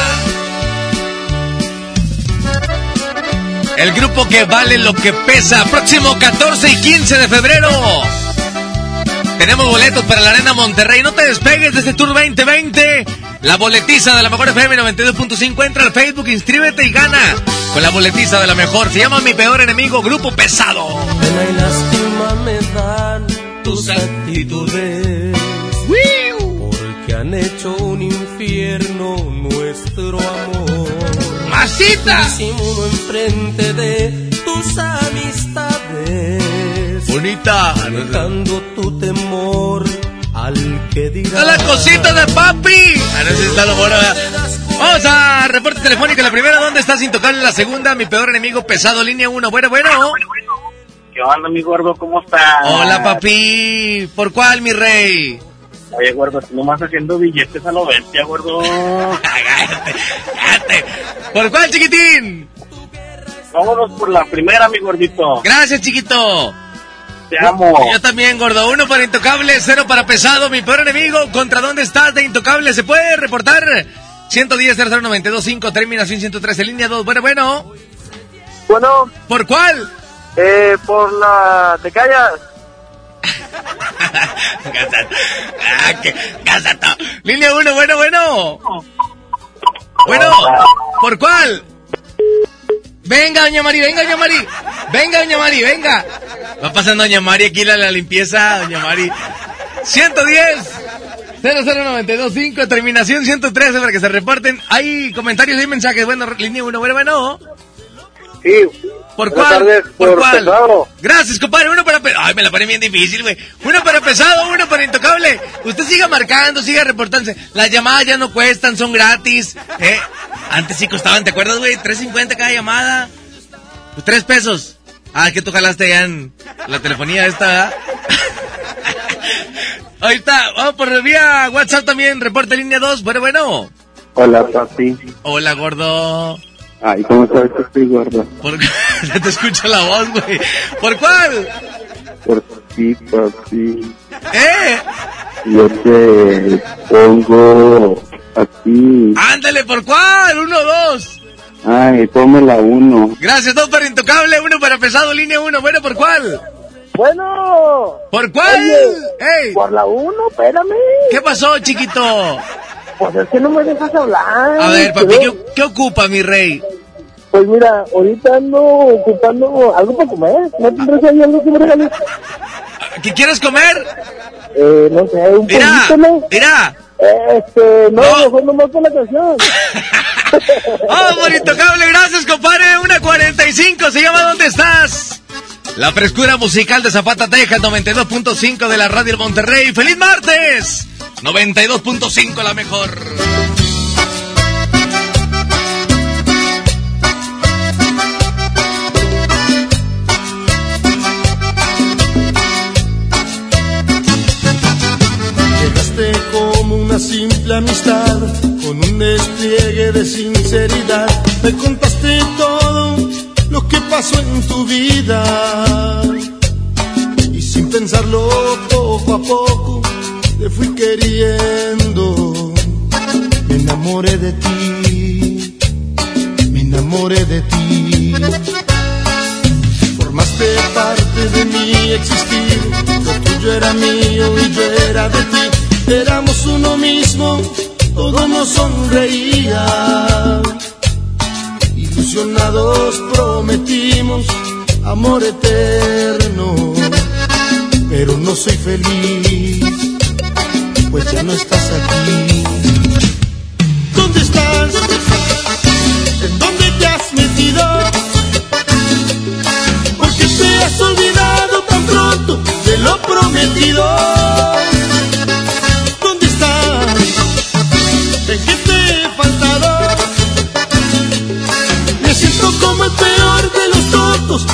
El grupo que vale lo que pesa. Próximo 14 y 15 de febrero. Tenemos boletos para la Arena Monterrey. No te despegues de este Tour 2020. La boletiza de la mejor FM 92.5. Entra al Facebook, inscríbete y gana con la boletiza de la mejor. Se llama Mi Peor Enemigo, Grupo Pesado. Pena y lástima me dan tus actitudes. Hecho un infierno nuestro amor. ¡Masita! Disimulo enfrente de tus amistades. Bonita. Dejando tu temor al que dirá. ¡A la cosita de papi! Ah, no sé si está lo bueno, ¿verdad? Vamos a reporte telefónico. La primera, ¿dónde estás intocable? La segunda, mi peor enemigo pesado, línea 1. Bueno, bueno. ¿Qué onda, mi gordo? ¿Cómo estás? Hola, papi. ¿Por cuál, mi rey? Oye, gordo, tú nomás haciendo billetes a lo bestia, gordo. ¿Por cuál, chiquitín? Vámonos por la primera, mi gordito. Gracias, chiquito. Te amo. Yo también, gordo. Uno para intocable, cero para pesado. Mi peor enemigo. ¿Contra dónde estás de intocable? ¿Se puede reportar? 110 0092 5 terminación 113 línea 2. Bueno, bueno. Bueno. ¿Por cuál? Eh, por la... ¿Te callas? Ah, que, cásato. Línea 1, bueno, bueno. Bueno, ¿por cuál? Venga, doña Mari, venga, doña Mari. Venga, doña Mari, venga. Va pasando doña Mari aquí la, la limpieza, doña Mari. 110 00925, terminación 113 para que se reporten. Hay comentarios y mensajes. Bueno, línea 1, bueno, bueno. Sí. ¿Por Buenas cuál? tardes, ¿Por por cuál? pesado. Gracias, compadre. Uno para pesado. Ay, me la paré bien difícil, güey. Uno para pesado, uno para intocable. Usted siga marcando, siga reportándose. Las llamadas ya no cuestan, son gratis. ¿eh? Antes sí costaban, ¿te acuerdas, güey? 3.50 cada llamada. Pues, Tres pesos. Ah, que tú jalaste ya en la telefonía esta. Ahí está. Vamos por vía WhatsApp también. Reporte línea 2. Bueno, bueno. Hola, papi. Hola, gordo. Ay, ¿cómo estás? Estoy gordo. ¿Por Ya te escucho la voz, güey. ¿Por cuál? Por ti, papi. ¿Eh? Yo te pongo aquí. Ándale, ¿por cuál? Uno, dos. Ay, ponme la uno. Gracias, dos para intocable, uno para pesado, línea uno. Bueno, ¿por cuál? Bueno. ¿Por cuál? Oye, ¡Ey! Por la uno, espérame. ¿Qué pasó, chiquito? Pues es que no me dejas hablar. A ver, papi, ¿qué, qué ocupa, mi rey? Pues mira, ahorita ando ocupando algo para comer. ¿No tendrás ahí algo que me regales? ¿Qué quieres comer? Eh, no sé, un Mira, poquito, ¿no? mira. Este, no, mejor nomás con la canción. ¡Oh, por intocable! Gracias, compadre. Una 45, se llama ¿Dónde estás? La frescura musical de Zapata, Texas, 92.5 de la radio Monterrey. ¡Feliz martes! 92.5 la mejor. Llegaste como una simple amistad, con un despliegue de sinceridad. Me contaste todo lo que pasó en tu vida. Y sin pensarlo poco a poco, te fui queriendo. Me enamoré de ti, me enamoré de ti. Formaste parte de mi existir, lo tuyo era mío y yo era de ti. Éramos uno mismo, todo nos sonreía. Amor eterno, pero no soy feliz, pues ya no estás aquí. ¿Dónde estás? ¿En dónde te has metido? porque te has olvidado tan pronto de lo prometido. ¿Dónde estás? ¿En qué te he faltado? Me siento como el peor de los tontos,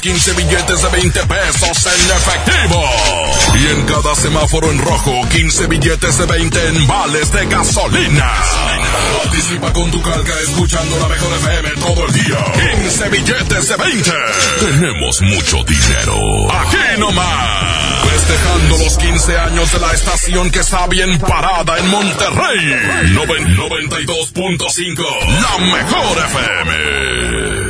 regalamos 15 billetes de 20 pesos en efectivo. Y en cada semáforo en rojo, 15 billetes de 20 en vales de gasolina. Participa con tu calca escuchando la mejor FM todo el día. 15 billetes de 20. Tenemos mucho dinero. Aquí nomás. Festejando los 15 años de la estación que está bien parada en Monterrey. Noven- 92.5. La mejor FM.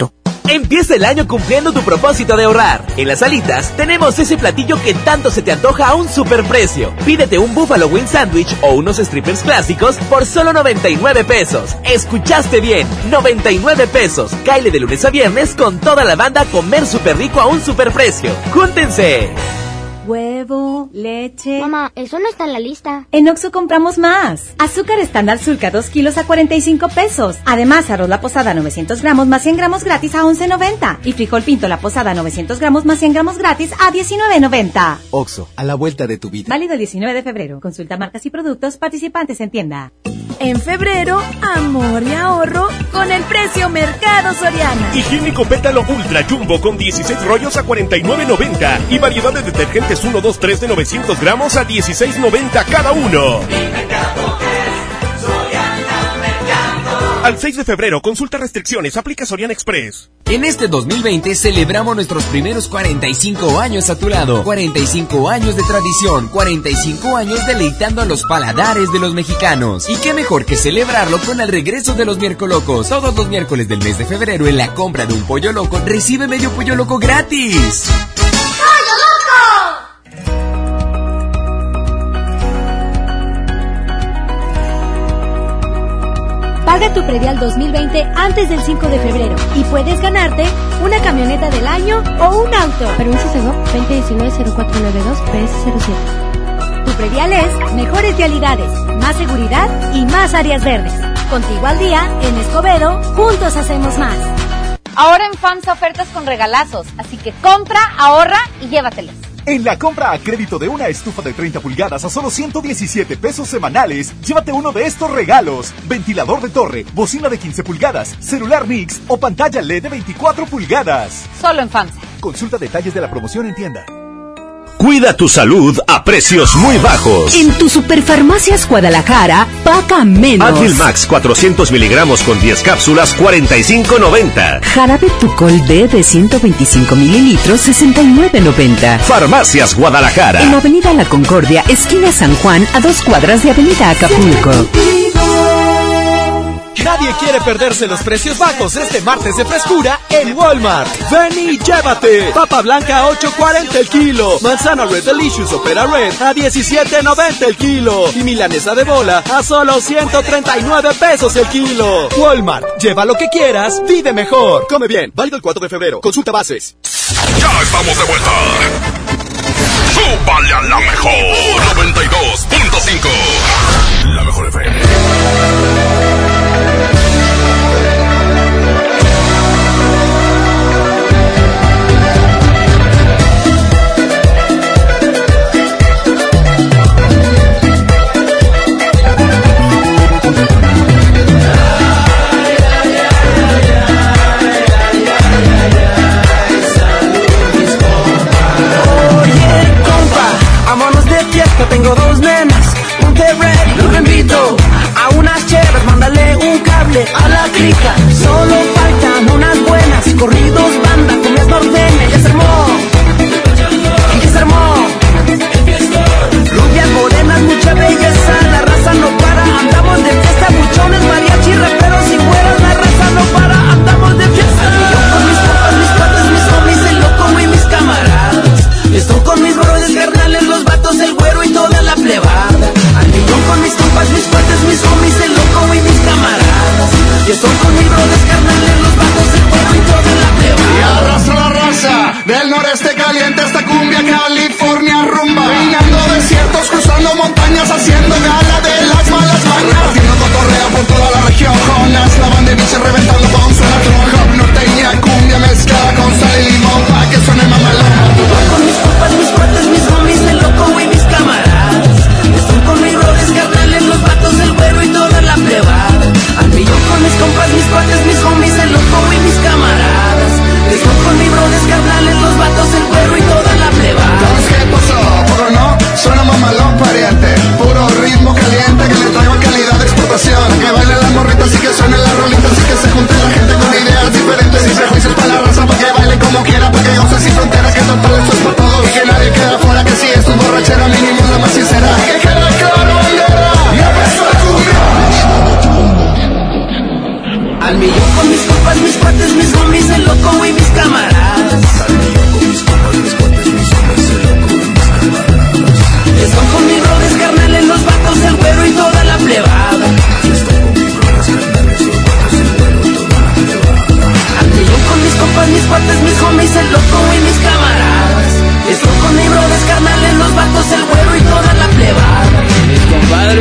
Empieza el año cumpliendo tu propósito de ahorrar. En las alitas tenemos ese platillo que tanto se te antoja a un superprecio. Pídete un Buffalo Wing Sandwich o unos strippers clásicos por solo 99 pesos. Escuchaste bien, 99 pesos. Caile de lunes a viernes con toda la banda a comer súper rico a un superprecio. ¡Júntense! Huevo, leche. Mamá, eso no está en la lista. En Oxo compramos más. Azúcar estándar Sulca 2 kilos a 45 pesos. Además, arroz la posada 900 gramos más 100 gramos gratis a 11.90. Y frijol pinto la posada 900 gramos más 100 gramos gratis a 19.90. Oxo, a la vuelta de tu vida. Válido el 19 de febrero. Consulta marcas y productos participantes en tienda. En febrero, amor y ahorro con el precio Mercado Soriana. Higiénico Pétalo Ultra Jumbo con 16 rollos a 49.90 y variedad de detergentes 1, 2, 3 de 900 gramos a 16.90 cada uno. Al 6 de febrero, consulta restricciones, aplica Soriana Express. En este 2020 celebramos nuestros primeros 45 años a tu lado. 45 años de tradición, 45 años deleitando a los paladares de los mexicanos. Y qué mejor que celebrarlo con el regreso de los miércolocos. Todos los miércoles del mes de febrero en la compra de un pollo loco recibe medio pollo loco gratis. Paga tu predial 2020 antes del 5 de febrero y puedes ganarte una camioneta del año o un auto. Permiso Segov 2019-0492 PS07. Tu predial es mejores vialidades, más seguridad y más áreas verdes. Contigo al día, en Escobedo, juntos hacemos más. Ahora en FAMSA ofertas con regalazos, así que compra, ahorra y llévatelos. En la compra a crédito de una estufa de 30 pulgadas a solo 117 pesos semanales, llévate uno de estos regalos. Ventilador de torre, bocina de 15 pulgadas, celular mix o pantalla LED de 24 pulgadas. Solo en FAMSA. Consulta detalles de la promoción en tienda. Cuida tu salud a precios muy bajos. En tu Superfarmacias Guadalajara, paga menos. Advil Max 400 miligramos con 10 cápsulas, 45.90. Jarabe Tucol D de 125 mililitros, 69.90. Farmacias Guadalajara. En Avenida La Concordia, esquina San Juan, a dos cuadras de Avenida Acapulco. Nadie quiere perderse los precios bajos este martes de frescura en Walmart. Ven y llévate. Papa blanca a 8.40 el kilo. Manzana Red Delicious Opera Red a 17.90 el kilo. Y milanesa de bola a solo 139 pesos el kilo. Walmart. Lleva lo que quieras, vive mejor. Come bien. Válido el 4 de febrero. Consulta bases. Ya estamos de vuelta. Súbale a la mejor 92.5. La mejor FM. Fiesta, tengo dos nenas, un T-Rex, los invito a unas cheras, mándale un cable a la clica. Solo faltan unas buenas, corridos, estoy con mis brothers, carnales, los vatos, el güero y toda la plebada. Y arrastra la raza del noreste caliente hasta cumbia, California rumba. Peinando desiertos, cruzando montañas, haciendo gala de las malas mañas. Haciendo cotorreo por toda la región. Jonas, la banda de bici reventando con su norteña, cumbia mezclada con sal y limón. Junte la gente con ideas diferentes y prejuicios para la raza. Pa' que bailen como quiera, pa' que gocen sin fronteras, que total esto es para todos. Y que nadie queda fuera, que si es tu borrachera mínimo la más sincera. Que quede claro, bandera, y apesta la Al millón con mis compas, mis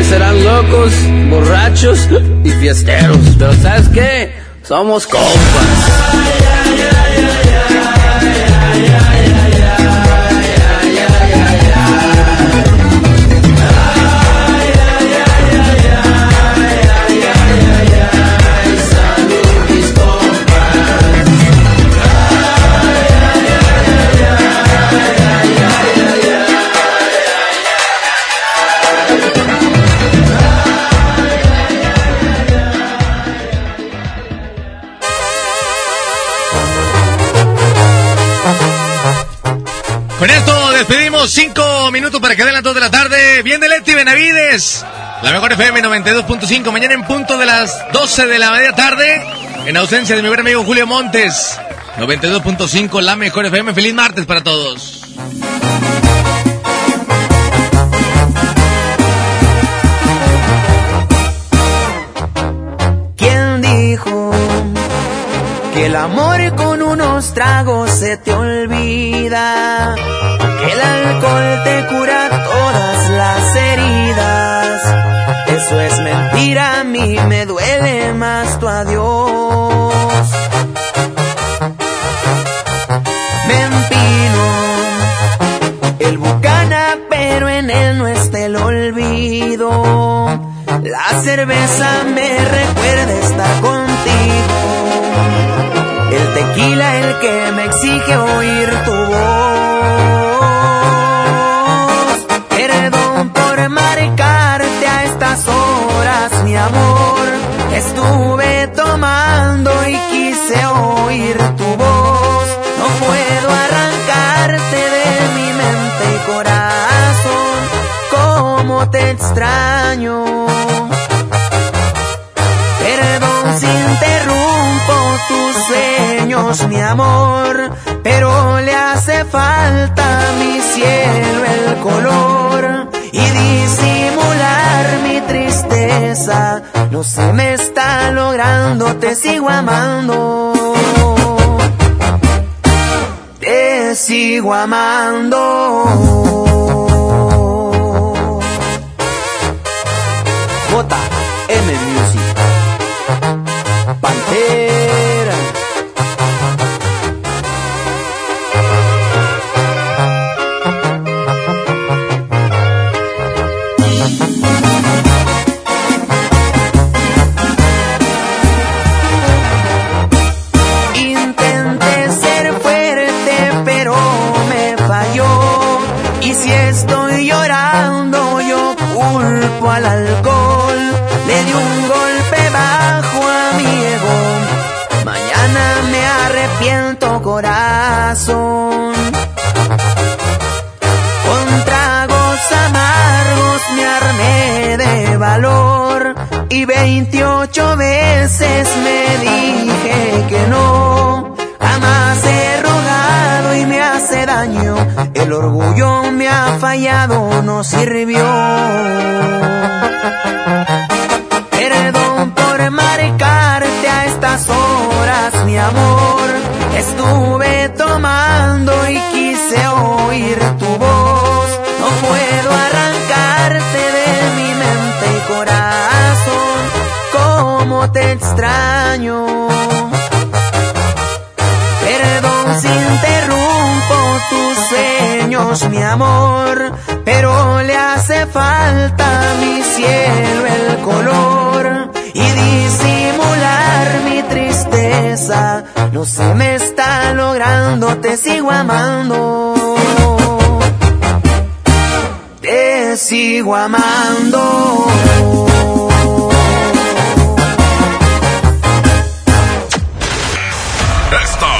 serán locos, borrachos y fiesteros. Pero ¿sabes qué? Somos compas. Minutos para que den las dos de la tarde. Bien de Leti Benavides. La mejor FM 92.5. Mañana en punto de las 12 de la media tarde. En ausencia de mi buen amigo Julio Montes. 92.5, la mejor FM. Feliz martes para todos. ¿Quién dijo que el amor con unos tragos se te olvida? Te cura todas las heridas. eso es mentira, a mí me duele más tu adiós. Me empino el bucana, pero en él no está el olvido. La cerveza me recuerda estar contigo. El tequila el que me exige oír tu Perdón si interrumpo tus sueños, mi amor, pero le hace falta a mi cielo el color y disimular mi tristeza. No se me está logrando, te sigo amando. Te sigo amando. Bogotá. Orgullo me ha fallado, no sirvió. Perdón por marcarte a estas horas, mi amor. Estuve tomando y quise oír tu voz. No puedo arrancarte de mi mente y corazón. Cómo te extraño. Mi amor, pero le hace falta mi cielo el color y disimular mi tristeza. No se me está logrando, te sigo amando. Te sigo amando. Esta es